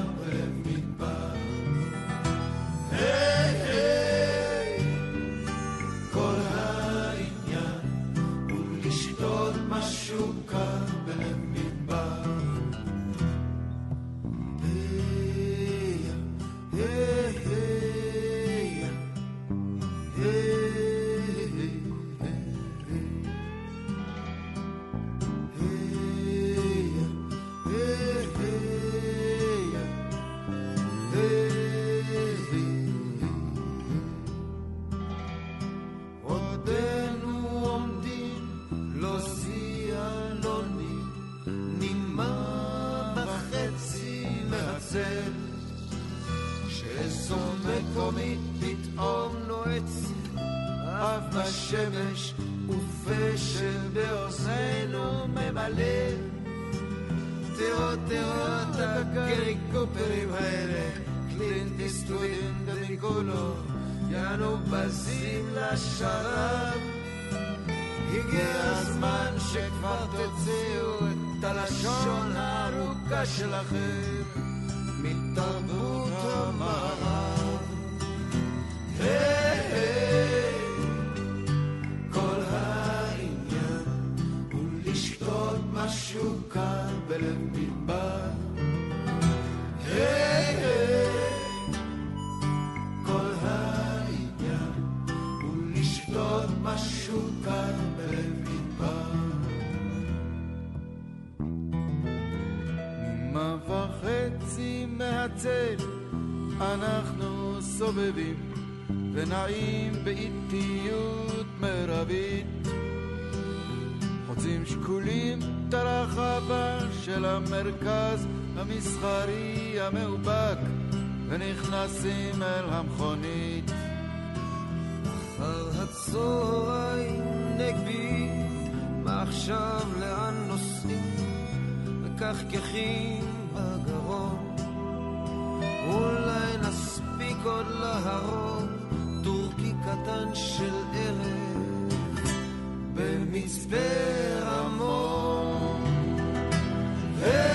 אנחנו סובבים ונעים באיטיות מרבית. חוצים שקולים את הרחבה של המרכז המסחרי המאובק ונכנסים אל המכונית. אחר הצהריים נגבי מה לאן נוסעים? מקחקחים בגרון. אולי נספיק עוד להרוג טורקי קטן של ערב במצפה רמון. כל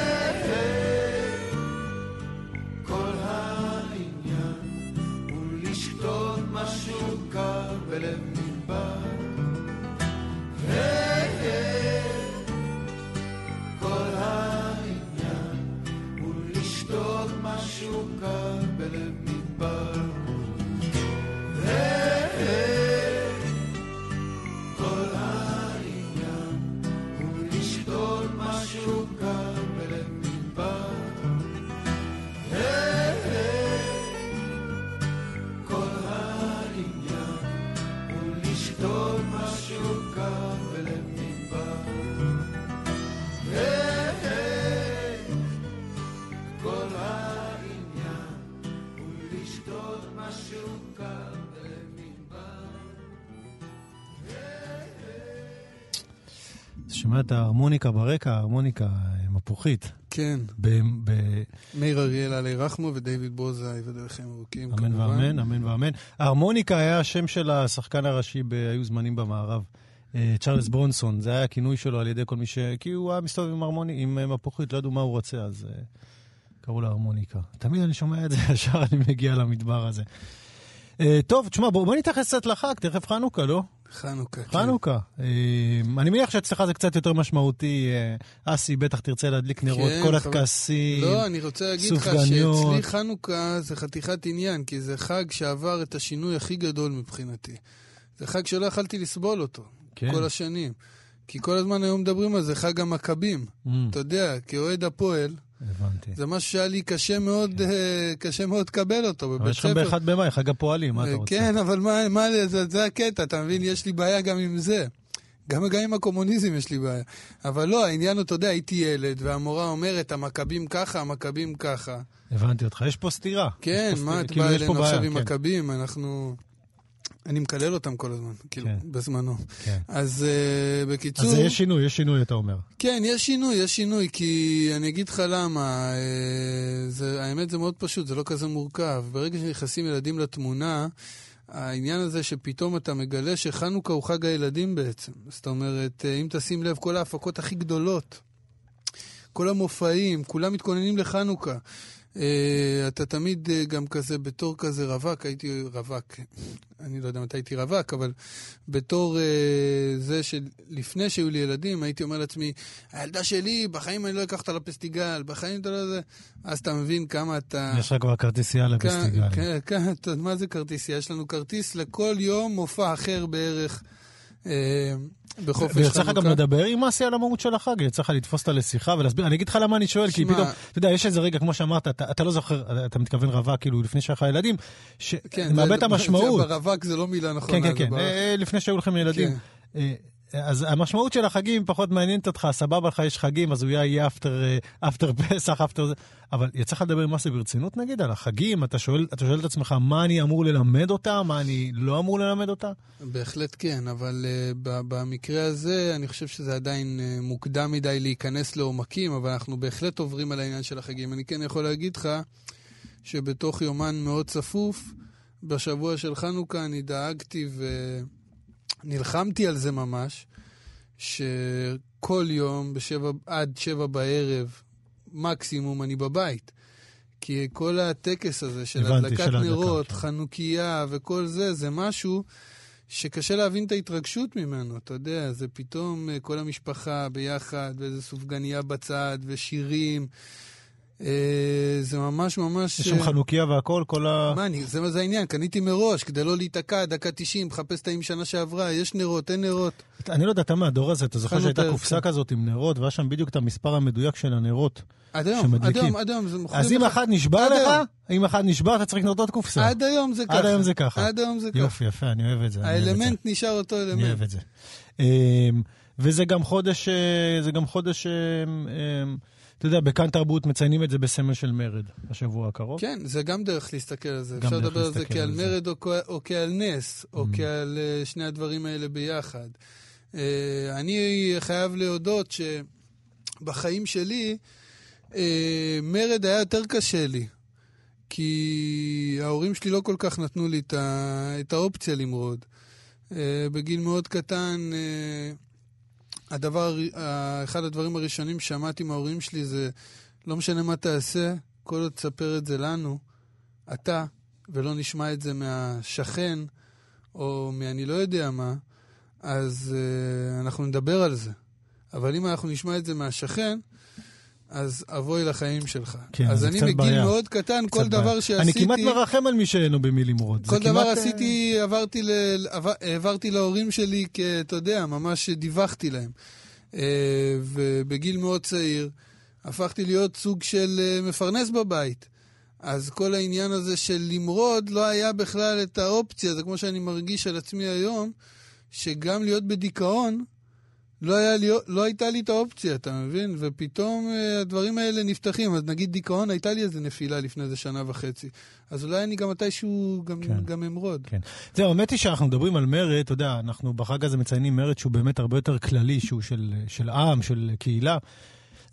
את ההרמוניקה ברקע, ההרמוניקה מפוחית. כן. ב- ב- מאיר אריאל עלי רחמו ודייוויד בוזאי ודרכם ארוכים, אמן כמובן. ואמן, אמן ואמן. ההרמוניקה היה השם של השחקן הראשי ב"היו זמנים במערב". אה, צ'ארלס ברונסון, זה היה הכינוי שלו על ידי כל מי ש... כי הוא היה מסתובב עם הרמוני, עם אה, מפוחית, לא ידעו מה הוא רוצה, אז אה, קראו לה הרמוניקה. תמיד אני שומע את זה, ישר אני מגיע למדבר הזה. טוב, תשמע, בוא, בוא נתייחס קצת לחג, תכף חנוכה, לא? חנוכה, כן. חנוכה. אה, אני מניח שאצלך זה קצת יותר משמעותי. אה, אסי, בטח תרצה להדליק נרות, כן, כל הטקסים. לא, אני רוצה להגיד לך סופגניות. שאצלי חנוכה זה חתיכת עניין, כי זה חג שעבר את השינוי הכי גדול מבחינתי. זה חג שלא יכלתי לסבול אותו, כן. כל השנים. כי כל הזמן היום מדברים על זה, חג המכבים. Mm, אתה יודע, כאוהד הפועל, הבנתי. זה משהו שהיה לי קשה מאוד, אה, קשה מאוד לקבל אותו אבל בבית יש לכם ספר. באחד במאי, חג הפועלים, מה אתה אה, רוצה? כן, אבל מה, מה זה, זה הקטע, אתה מבין? יש לי בעיה גם עם זה. גם, גם עם הקומוניזם יש לי בעיה. אבל לא, העניין הוא, אתה יודע, הייתי ילד, והמורה אומרת, המכבים ככה, המכבים ככה. הבנתי אותך, יש פה סתירה. כן, יש פה מה סתירה, את כאילו, יש אלינו עכשיו עם כן, מכבים? אנחנו... אני מקלל אותם כל הזמן, כאילו, כן. בזמנו. כן. אז uh, בקיצור... אז יש שינוי, יש שינוי, אתה אומר. כן, יש שינוי, יש שינוי, כי אני אגיד לך למה, אה, זה, האמת זה מאוד פשוט, זה לא כזה מורכב. ברגע שנכנסים ילדים לתמונה, העניין הזה שפתאום אתה מגלה שחנוכה הוא חג הילדים בעצם. זאת אומרת, אה, אם תשים לב, כל ההפקות הכי גדולות, כל המופעים, כולם מתכוננים לחנוכה. Uh, אתה תמיד uh, גם כזה, בתור כזה רווק, הייתי רווק, אני לא יודע מתי הייתי רווק, אבל בתור uh, זה שלפני שהיו לי ילדים, הייתי אומר לעצמי, הילדה שלי, בחיים אני לא אקח אותה לפסטיגל, בחיים אתה לא זה... אז אתה מבין כמה אתה... יש לך כבר כרטיסייה לפסטיגל. כן, כן, מה זה כרטיסייה? יש לנו כרטיס לכל יום מופע אחר בערך אה, בחופש חנוכה. לך גם לדבר עם אסי על המהות של החג? יצא לך לתפוס אותה לשיחה ולהסביר? אני אגיד לך למה אני שואל, כי פתאום, אתה יודע, יש איזה רגע, כמו שאמרת, אתה אתה לא זוכר, אתה מתכוון רווק, כאילו, לפני שהיה לך ילדים, כן, שמאבד זה- את המשמעות. זה ברווק זה לא מילה נכונה. כן, כן, כן, בר- אה, לפני שהיו לכם ילדים. אה, אז המשמעות של החגים פחות מעניינת אותך, סבבה לך, יש חגים, אז הוא יהיה אפטר, אפטר פסח, אפטר זה. אבל יצא לך לדבר עם מסי ברצינות נגיד על החגים? אתה שואל, אתה שואל את עצמך מה אני אמור ללמד אותה, מה אני לא אמור ללמד אותה? בהחלט כן, אבל uh, במקרה הזה אני חושב שזה עדיין uh, מוקדם מדי להיכנס לעומקים, אבל אנחנו בהחלט עוברים על העניין של החגים. אני כן יכול להגיד לך שבתוך יומן מאוד צפוף, בשבוע של חנוכה אני דאגתי ונלחמתי על זה ממש, שכל יום בשבע, עד שבע בערב, מקסימום אני בבית. כי כל הטקס הזה של הדלקת נרות, כן. חנוכיה וכל זה, זה משהו שקשה להבין את ההתרגשות ממנו, אתה יודע, זה פתאום אה, כל המשפחה ביחד, ואיזה סופגניה בצד, ושירים. אה, זה ממש ממש... יש שם אה, חנוכיה והכל, כל ה... מה, אני, זה מה זה העניין, קניתי מראש, כדי לא להיתקע, דקה 90, מחפש האם שנה שעברה, יש נרות, אין נרות. אני לא יודע, אתה מהדור הזה, אתה זוכר שהייתה קופסה כזאת עם נרות, והיה שם בדיוק את המספר המדויק של הנרות. עד היום, עד היום, עד היום, אז אם אחד נשבר לך, אם אחד נשבר, אתה צריך לקנות עוד קופסה. עד היום זה ככה. עד היום זה ככה. עד היום זה ככה. יופי, יפה, אני אוהב את זה. האלמנט נשאר אותו אלמנט. אני אוהב את זה. אמ, וזה גם חודש, אה, זה גם חודש... אתה יודע, בכאן תרבות מציינים את זה בסמל של מרד בשבוע הקרוב. כן, זה גם דרך להסתכל על זה. אפשר לדבר על זה כעל מרד או, או כעל נס, או mm. כעל uh, שני הדברים האלה ביחד. Uh, אני חייב להודות שבחיים שלי, uh, מרד היה יותר קשה לי. כי ההורים שלי לא כל כך נתנו לי את, ה, את האופציה למרוד. Uh, בגיל מאוד קטן, uh, הדבר, אחד הדברים הראשונים ששמעתי מההורים שלי זה, לא משנה מה תעשה, כל עוד תספר את זה לנו, אתה, ולא נשמע את זה מהשכן, או מאני לא יודע מה, אז uh, אנחנו נדבר על זה. אבל אם אנחנו נשמע את זה מהשכן, אז אבוי לחיים שלך. כן, אז אני מגיל בעיה. מאוד קטן, כל דבר בעיה. שעשיתי... אני כמעט מרחם על מי שאינו במי למרוד. כל דבר כמעט... אה, עשיתי, עברתי, ל... העברתי להורים שלי, אתה יודע, ממש דיווחתי להם. אה, ובגיל מאוד צעיר הפכתי להיות סוג של אה, מפרנס בבית. אז כל העניין הזה של למרוד לא היה בכלל את האופציה, זה כמו שאני מרגיש על עצמי היום, שגם להיות בדיכאון, לא, היה לי, לא הייתה לי את האופציה, אתה מבין? ופתאום uh, הדברים האלה נפתחים. אז נגיד דיכאון, הייתה לי איזה נפילה לפני איזה שנה וחצי. אז אולי אני גם מתישהו גם, כן. גם אמרוד. כן. זהו, האמת היא שאנחנו מדברים על מרד, אתה יודע, אנחנו בחג הזה מציינים מרד שהוא באמת הרבה יותר כללי, שהוא של, של עם, של קהילה.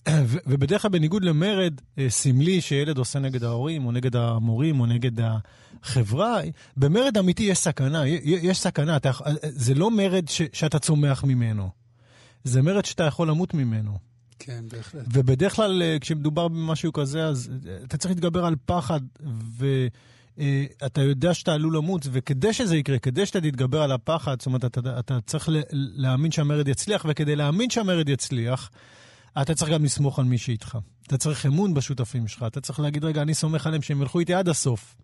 ובדרך כלל בניגוד למרד אה, סמלי שילד עושה נגד ההורים, או נגד המורים, או נגד החברה, במרד אמיתי יש סכנה, יש סכנה. אתה, אה, זה לא מרד ש, שאתה צומח ממנו. זה מרד שאתה יכול למות ממנו. כן, בהחלט. ובדרך כלל, אה, כשמדובר במשהו כזה, אז אה, אתה צריך להתגבר על פחד, ואתה אה, יודע שאתה עלול למות, וכדי שזה יקרה, כדי שאתה תתגבר על הפחד, זאת אומרת, אתה, אתה צריך להאמין שהמרד יצליח, וכדי להאמין שהמרד יצליח, אתה צריך גם לסמוך על מי שאיתך. אתה צריך אמון בשותפים שלך, אתה צריך להגיד, רגע, אני סומך עליהם שהם ילכו איתי עד הסוף.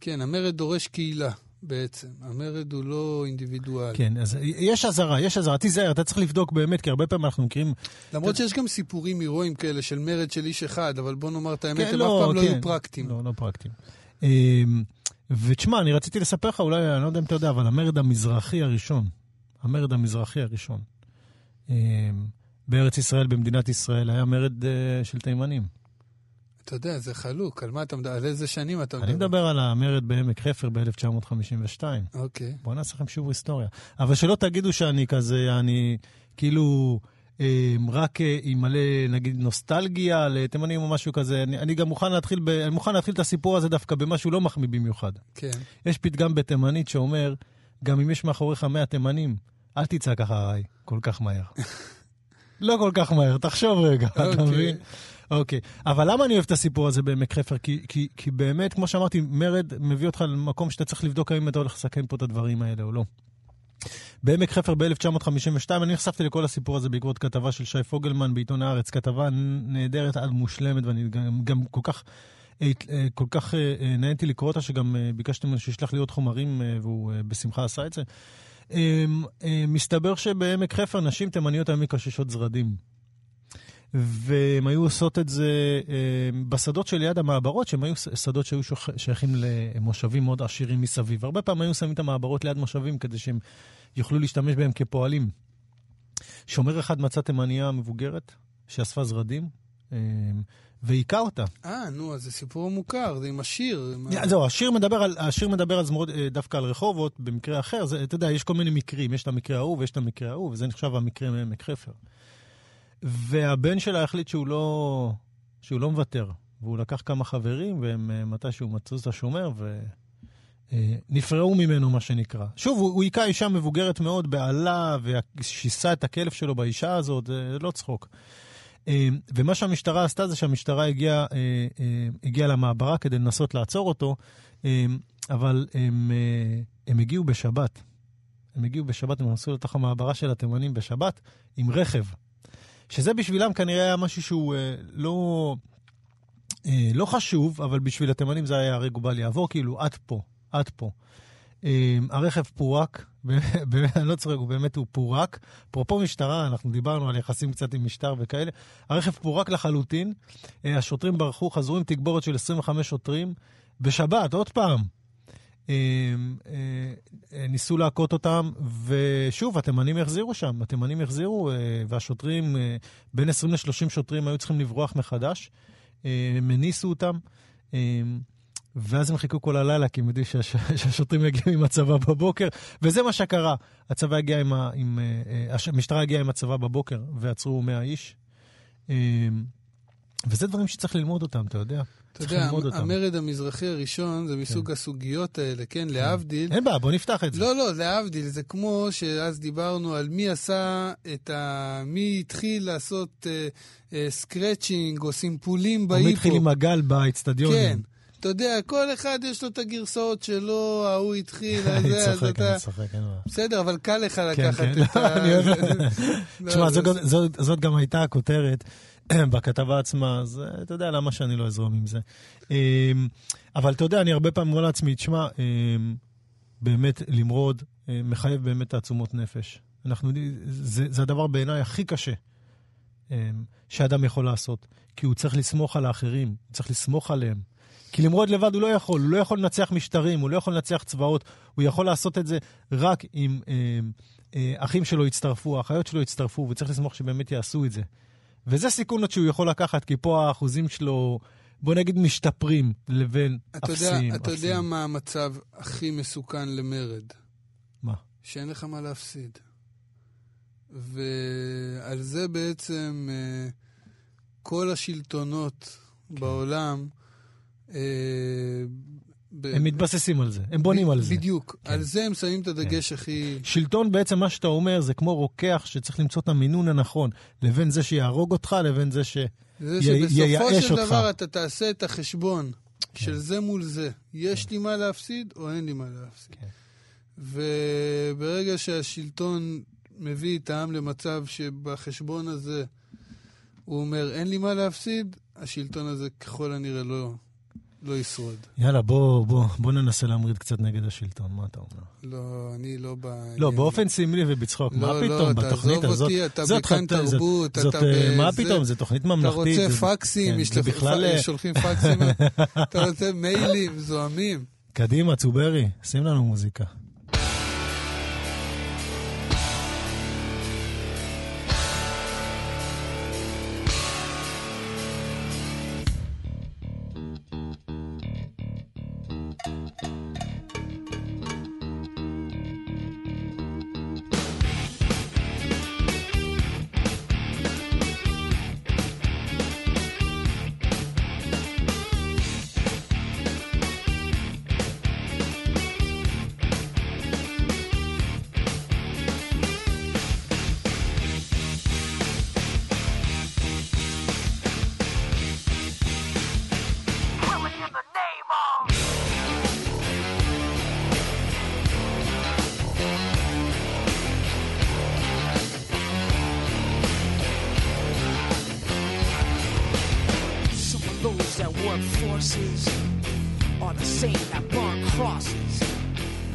כן, המרד דורש קהילה. בעצם. המרד הוא לא אינדיבידואלי. כן, אז יש אזהרה, יש אזהרה. תיזהר, אתה צריך לבדוק באמת, כי הרבה פעמים אנחנו מכירים... למרות שיש גם סיפורים הירואיים כאלה של מרד של איש אחד, אבל בוא נאמר את האמת, כן, הם לא, אף פעם לא כן. היו פרקטיים. לא, לא פרקטיים. אמ, ותשמע, אני רציתי לספר לך, אולי, אני לא יודע אם אתה יודע, אבל המרד המזרחי הראשון, המרד המזרחי הראשון, אמ, בארץ ישראל, במדינת ישראל, היה מרד אה, של תימנים. אתה יודע, זה חלוק, על מה אתה מדבר? על איזה שנים אתה מדבר? אני מדבר על המרד בעמק חפר ב-1952. אוקיי. בוא נעשה לכם שוב היסטוריה. אבל שלא תגידו שאני כזה, אני כאילו... אה, רק אה, עם מלא, נגיד, נוסטלגיה לתימנים או משהו כזה. אני, אני גם מוכן להתחיל, ב, אני מוכן להתחיל את הסיפור הזה דווקא במשהו לא מחמיא במיוחד. כן. יש פתגם בתימנית שאומר, גם אם יש מאחוריך 100 תימנים, אל תצעק אחריי כל כך מהר. לא כל כך מהר, תחשוב רגע, אתה אוקיי. מבין? אוקיי, אבל למה אני אוהב את הסיפור הזה בעמק חפר? כי, כי, כי באמת, כמו שאמרתי, מרד מביא אותך למקום שאתה צריך לבדוק האם אתה הולך לסכן פה את הדברים האלה או לא. בעמק חפר ב-1952, אני נחשפתי לכל הסיפור הזה בעקבות כתבה של שי פוגלמן בעיתון הארץ, כתבה נהדרת עד מושלמת, ואני גם, גם כל כך... אה, כל כך אה, נהניתי לקרוא אותה, שגם אה, ביקשתי ממנו שישלח לי עוד חומרים, והוא בשמחה עשה את זה. מסתבר שבעמק חפר נשים תימניות היו מקששות זרדים. והן היו עושות את זה אה, בשדות שליד המעברות, שהם היו שדות שהיו שייכים למושבים מאוד עשירים מסביב. הרבה פעמים היו שמים את המעברות ליד מושבים כדי שהם יוכלו להשתמש בהם כפועלים. שומר אחד מצא תימניה מבוגרת שאספה זרדים, אה, והיכה אותה. אה, נו, אז זה סיפור מוכר, זה עם השיר. זהו, השיר מדבר על, השיר מדבר על זמרות אה, דווקא על רחובות, במקרה אחר, זה, אתה יודע, יש כל מיני מקרים, יש את המקרה ההוא ויש את המקרה ההוא, וזה נחשב המקרה מעמק חפר. והבן שלה החליט שהוא לא, שהוא לא מוותר, והוא לקח כמה חברים, והם אה, מתישהו מצאו את השומר, ונפרעו ממנו, מה שנקרא. שוב, הוא היכה אישה מבוגרת מאוד בעלה, ושיסה את הכלב שלו באישה הזאת, זה לא צחוק. אה, ומה שהמשטרה עשתה זה שהמשטרה הגיעה אה, אה, הגיעה למעברה כדי לנסות לעצור אותו, אה, אבל הם, אה, הם הגיעו בשבת. הם הגיעו בשבת, הם נסעו לתוך המעברה של התימנים בשבת עם רכב. שזה בשבילם כנראה היה משהו שהוא אה, לא, אה, לא חשוב, אבל בשביל התימנים זה היה הרגע בל יעבור, כאילו, עד פה, עד פה. אה, הרכב פורק, באמת, אני לא צוחק, הוא באמת הוא פורק. אפרופו משטרה, אנחנו דיברנו על יחסים קצת עם משטר וכאלה. הרכב פורק לחלוטין, אה, השוטרים ברחו, חזרו עם תגבורת של 25 שוטרים. בשבת, עוד פעם. אה, אה, ניסו להכות אותם, ושוב, התימנים החזירו שם, התימנים החזירו, אה, והשוטרים, אה, בין 20 ל-30 שוטרים היו צריכים לברוח מחדש. הם הניסו אותם. ואז הם חיכו כל הלילה, כי הם יודעים שהש- שהשוטרים יגיעו עם הצבא בבוקר, וזה מה שקרה. הצבא הגיע עם. עם, המשטרה הגיעה עם הצבא בבוקר, ועצרו 100 איש. וזה דברים שצריך ללמוד אותם, אתה יודע. אתה יודע. המרד המזרחי הראשון זה מסוג הסוגיות האלה, כן? להבדיל. אין בעיה, בוא נפתח את זה. לא, לא, להבדיל, זה כמו שאז דיברנו על מי עשה את ה... מי התחיל לעשות אה, אה, scratching או סימפולים בהיפ הופ. התחיל עם הגל באצטדיונים. כן. אתה יודע, כל אחד יש לו את הגרסאות שלו, ההוא התחיל, אז אני זה, אז צוחק. אני צוחק, אין בעיה. בסדר, אבל קל לך כן, לקחת כן. את ה... אני לא, תשמע, זו- זאת גם הייתה הכותרת בכתבה עצמה, אז אה, אתה יודע למה שאני לא אזרום עם זה. אמ, אבל אתה יודע, אני הרבה פעמים אומר לעצמי, תשמע, אמ, באמת למרוד אה, מחייב באמת תעצומות נפש. אנחנו, זה, זה הדבר בעיניי הכי קשה אמ, שאדם יכול לעשות, כי הוא צריך לסמוך על האחרים, הוא צריך לסמוך עליהם. כי למרוד לבד הוא לא יכול, הוא לא יכול לנצח משטרים, הוא לא יכול לנצח צבאות, הוא יכול לעשות את זה רק אם אה, אחים שלו יצטרפו, האחיות שלו יצטרפו, וצריך לסמוך שבאמת יעשו את זה. וזה סיכונות שהוא יכול לקחת, כי פה האחוזים שלו, בוא נגיד, משתפרים לבין אתה יודע, אפסיים. אתה יודע. מה המצב הכי מסוכן למרד? מה? שאין לך מה להפסיד. ועל זה בעצם אה, כל השלטונות בעולם... ב- הם מתבססים על זה, הם בונים ב- על זה. בדיוק. כן. על זה הם שמים את הדגש הכי... שלטון בעצם, מה שאתה אומר, זה כמו רוקח שצריך למצוא את המינון הנכון, לבין זה שיהרוג אותך, לבין זה ש... זה י- שבסופו של אותך. דבר אתה תעשה את החשבון כן. של זה מול זה. יש לי מה להפסיד או אין לי מה להפסיד. כן. וברגע שהשלטון מביא את העם למצב שבחשבון הזה הוא אומר אין לי מה להפסיד, השלטון הזה ככל הנראה לא, לא ישרוד. יאללה, בוא, בוא, בוא ננסה להמריד קצת נגד השלטון, מה אתה אומר? לא, אני לא ב... לא, באופן סמלי ובצחוק, לא, מה לא, פתאום, תעזוב בתוכנית הזאת... אותי, אתה זאת בכאן זאת- תרבות, זאת, אתה אה, מה בזה- פתאום, זו תוכנית אתה ממלכתית. רוצה זה- פקסים, כן, זה בכלל... אה, שולחים פקסים, אתה רוצה מיילים זוהמים. קדימה, צוברי, שים לנו מוזיקה. Forces are the same that burn crosses.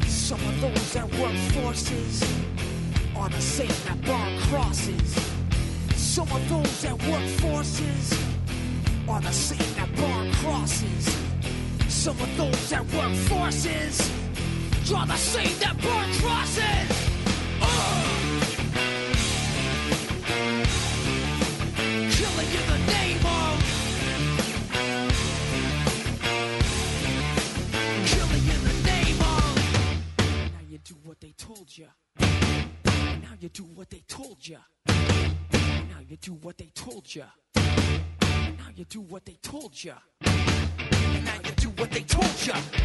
Some of those that work forces are the same that burn crosses. Some of those that work forces are the same that burn crosses. Some of those that work forces are the same that burn crosses. culture. And now you do what they told you.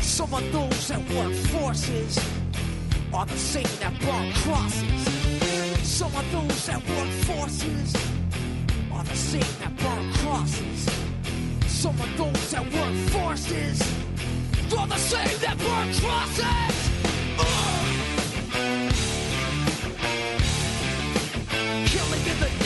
Some of those that work forces are the same that burn crosses. Some of those that work forces are the same that burn crosses. Some of those that work forces are the same that burn crosses. Ugh. Killing in the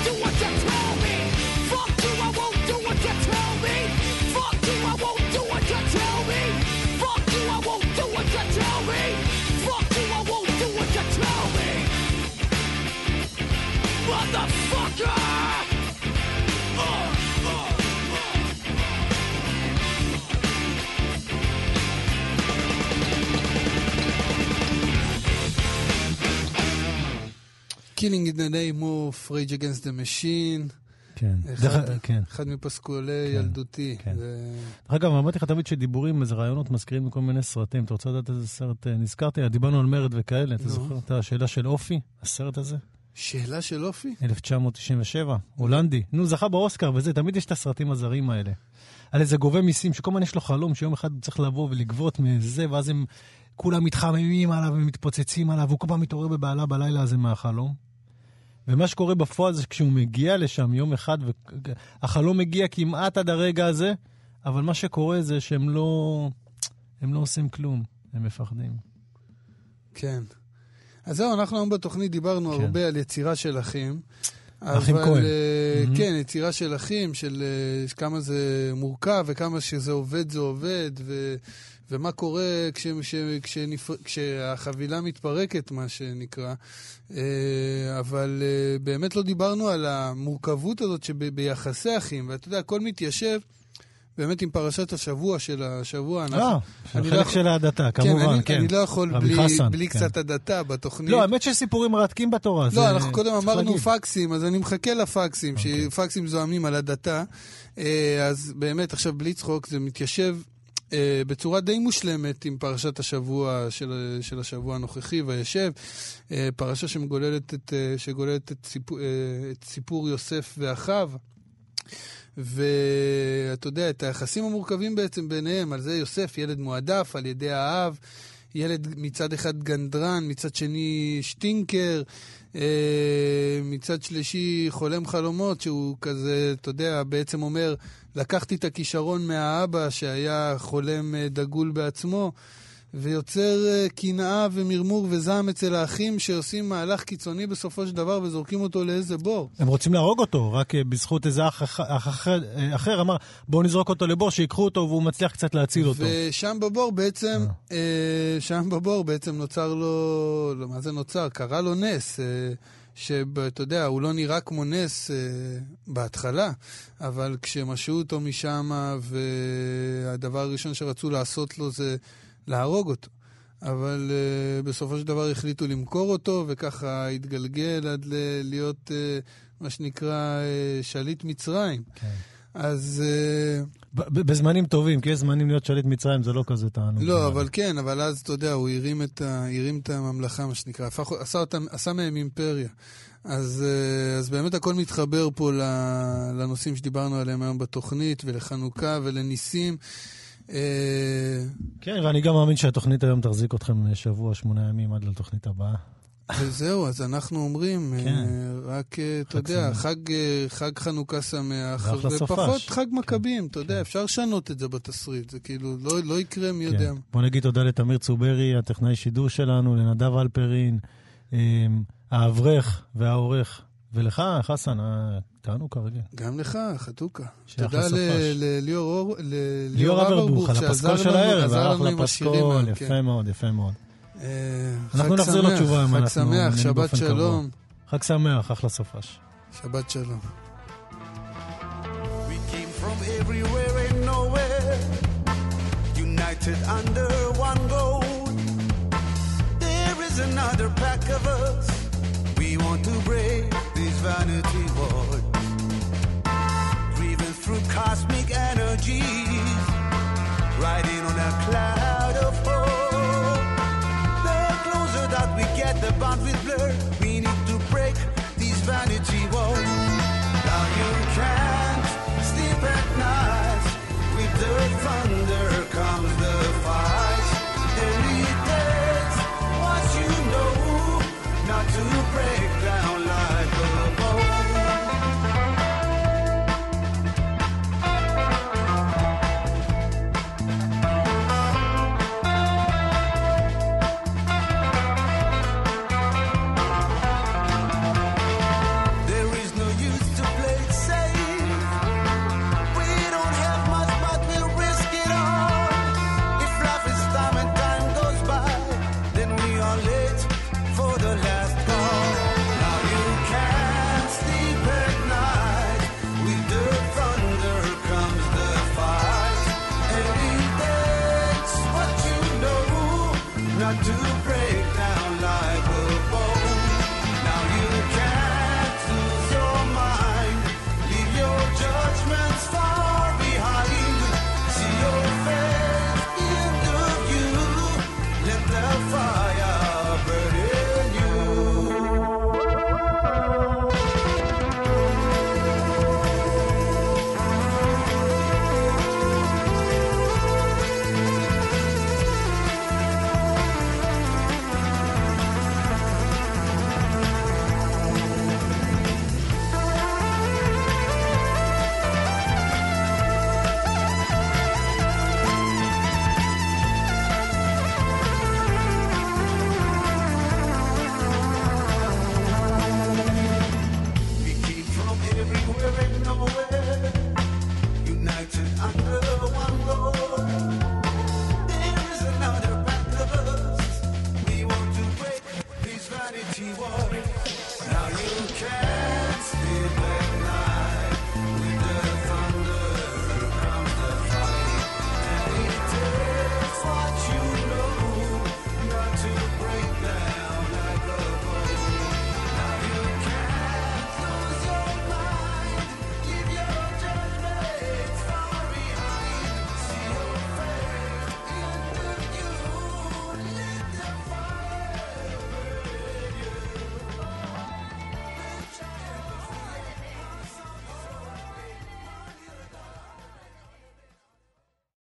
Killing in the name of Rage Against the Machine, כן. אחד- דרך- כן. אחד מפסקולי כן, ילדותי. כן. זה- דרך אגב, אמרתי לך תמיד שדיבורים, איזה רעיונות מזכירים מכל מיני סרטים. אתה רוצה לדעת איזה סרט אה, נזכרתי? דיברנו על מרד וכאלה. אתה. זוכר את השאלה של אופי? הסרט הזה? שאלה של אופי? 1997, הולנדי. נו, זכה באוסקר וזה, תמיד יש את הסרטים הזרים האלה. על איזה גובה מיסים, שכל הזמן יש לו חלום שיום אחד הוא צריך לבוא ולגבות מזה, ואז הם כולם מתחממים עליו ומתפוצצים עליו, והוא כל פעם מתעורר בבהלה בלילה הזה מהחלום. ומה שקורה בפועל זה כשהוא מגיע לשם יום אחד, והחלום מגיע כמעט עד הרגע הזה, אבל מה שקורה זה שהם לא, הם לא עושים כלום, הם מפחדים. כן. אז זהו, אנחנו היום בתוכנית דיברנו כן. הרבה על יצירה של אחים. אחים אבל, כהן. אה, מהמם. כן, יצירה של אחים, של אה, כמה זה מורכב וכמה שזה עובד זה עובד, ו, ומה קורה כש, כש, כשנפר, כשהחבילה מתפרקת, מה שנקרא. אה, אבל אה, באמת לא דיברנו על המורכבות הזאת שביחסי אחים, ואתה יודע, הכל מתיישב באמת עם פרשת השבוע של השבוע. אנחנו- אה, אני לא חלק של ההדתה, כן, כמובן, אני, כן. אני לא יכול בלי, חסן, בלי כן. קצת הדתה בתוכנית. לא, האמת שיש סיפורים מרתקים בתורה. לא, אנחנו קודם אמרנו. פקסים, אז אני מחכה לפקסים, אוקיי. שפקסים זועמים על הדתה. אה, אז באמת, עכשיו בלי צחוק, זה מתיישב אה, בצורה די מושלמת עם פרשת השבוע של, של השבוע הנוכחי, וישב, אה, פרשה שמגוללת את, אה, שגוללת את, סיפור, אה, את סיפור יוסף ואחיו. ואתה יודע, את היחסים המורכבים בעצם ביניהם, על זה יוסף, ילד מועדף על ידי האב, ילד מצד אחד גנדרן, מצד שני שטינקר, מצד שלישי חולם חלומות, שהוא כזה, אתה יודע, בעצם אומר, לקחתי את הכישרון מהאבא שהיה חולם אה, דגול בעצמו. ויוצר אה, קנאה ומרמור וזעם אצל האחים שעושים מהלך קיצוני בסופו של דבר וזורקים אותו לאיזה בור. הם רוצים להרוג אותו, רק אה, בזכות איזה אח, אח, אח אחר, אה, אחר אמר, בואו נזרוק אותו לבור, שיקחו אותו והוא מצליח קצת להציל אותו. ושם בבור בעצם, אה, שם בבור בעצם נוצר לו, לא, מה זה נוצר? קרה לו נס. אה, שאתה יודע, הוא לא נראה כמו נס אה, בהתחלה, אבל כשמשו אותו משם, והדבר הראשון שרצו לעשות לו זה להרוג אותו. אבל uh, בסופו של דבר החליטו למכור אותו, וככה התגלגל עד ל- להיות uh, מה שנקרא uh, שליט מצרים. כן. אז... בזמנים טובים, כי יש זמנים להיות שליט מצרים, זה לא כזה תענוג. לא, אבל כן, אבל אז, אתה יודע, הוא הרים את, ה, הרים את הממלכה, מה שנקרא, הפך, עשה, אותם, עשה מהם אימפריה. אז, אז באמת הכל מתחבר פה לנושאים שדיברנו עליהם היום בתוכנית, ולחנוכה ולניסים. אה, כן, ואני גם מאמין שהתוכנית היום תחזיק אתכם שבוע, שמונה ימים עד לתוכנית הבאה. וזהו, אז אנחנו אומרים, כן. אה, רק, אה, אתה יודע. חג, חג חנוכה שמח. ופחות חג מכבים, אתה כן. יודע, אפשר לשנות את זה בתסריט, זה כאילו, לא, לא יקרה מי יודע. כן. בוא נגיד תודה לתמיר צוברי, הטכנאי שידור שלנו, לנדב אלפרין, אמ, האברך והעורך, ולך, חסן, אה, תענוג כרגיל. גם לך, חתוכה. תודה. לליאור אברבוך, על שעזר הפסקול של לנו- הערב, עזר לנו אחלה עם השירים פסקול, האלה, יפה כן. מאוד, יפה מאוד. אנחנו חג נחזיר שמח, לתשובה אם חג אנחנו שמח, נהנה שבת. שלום. חג שמח, אחלה סופש. שבת שלום. We came from everywhere and nowhere, united under one goal. There is another pack of us. We want to break vanity through cosmic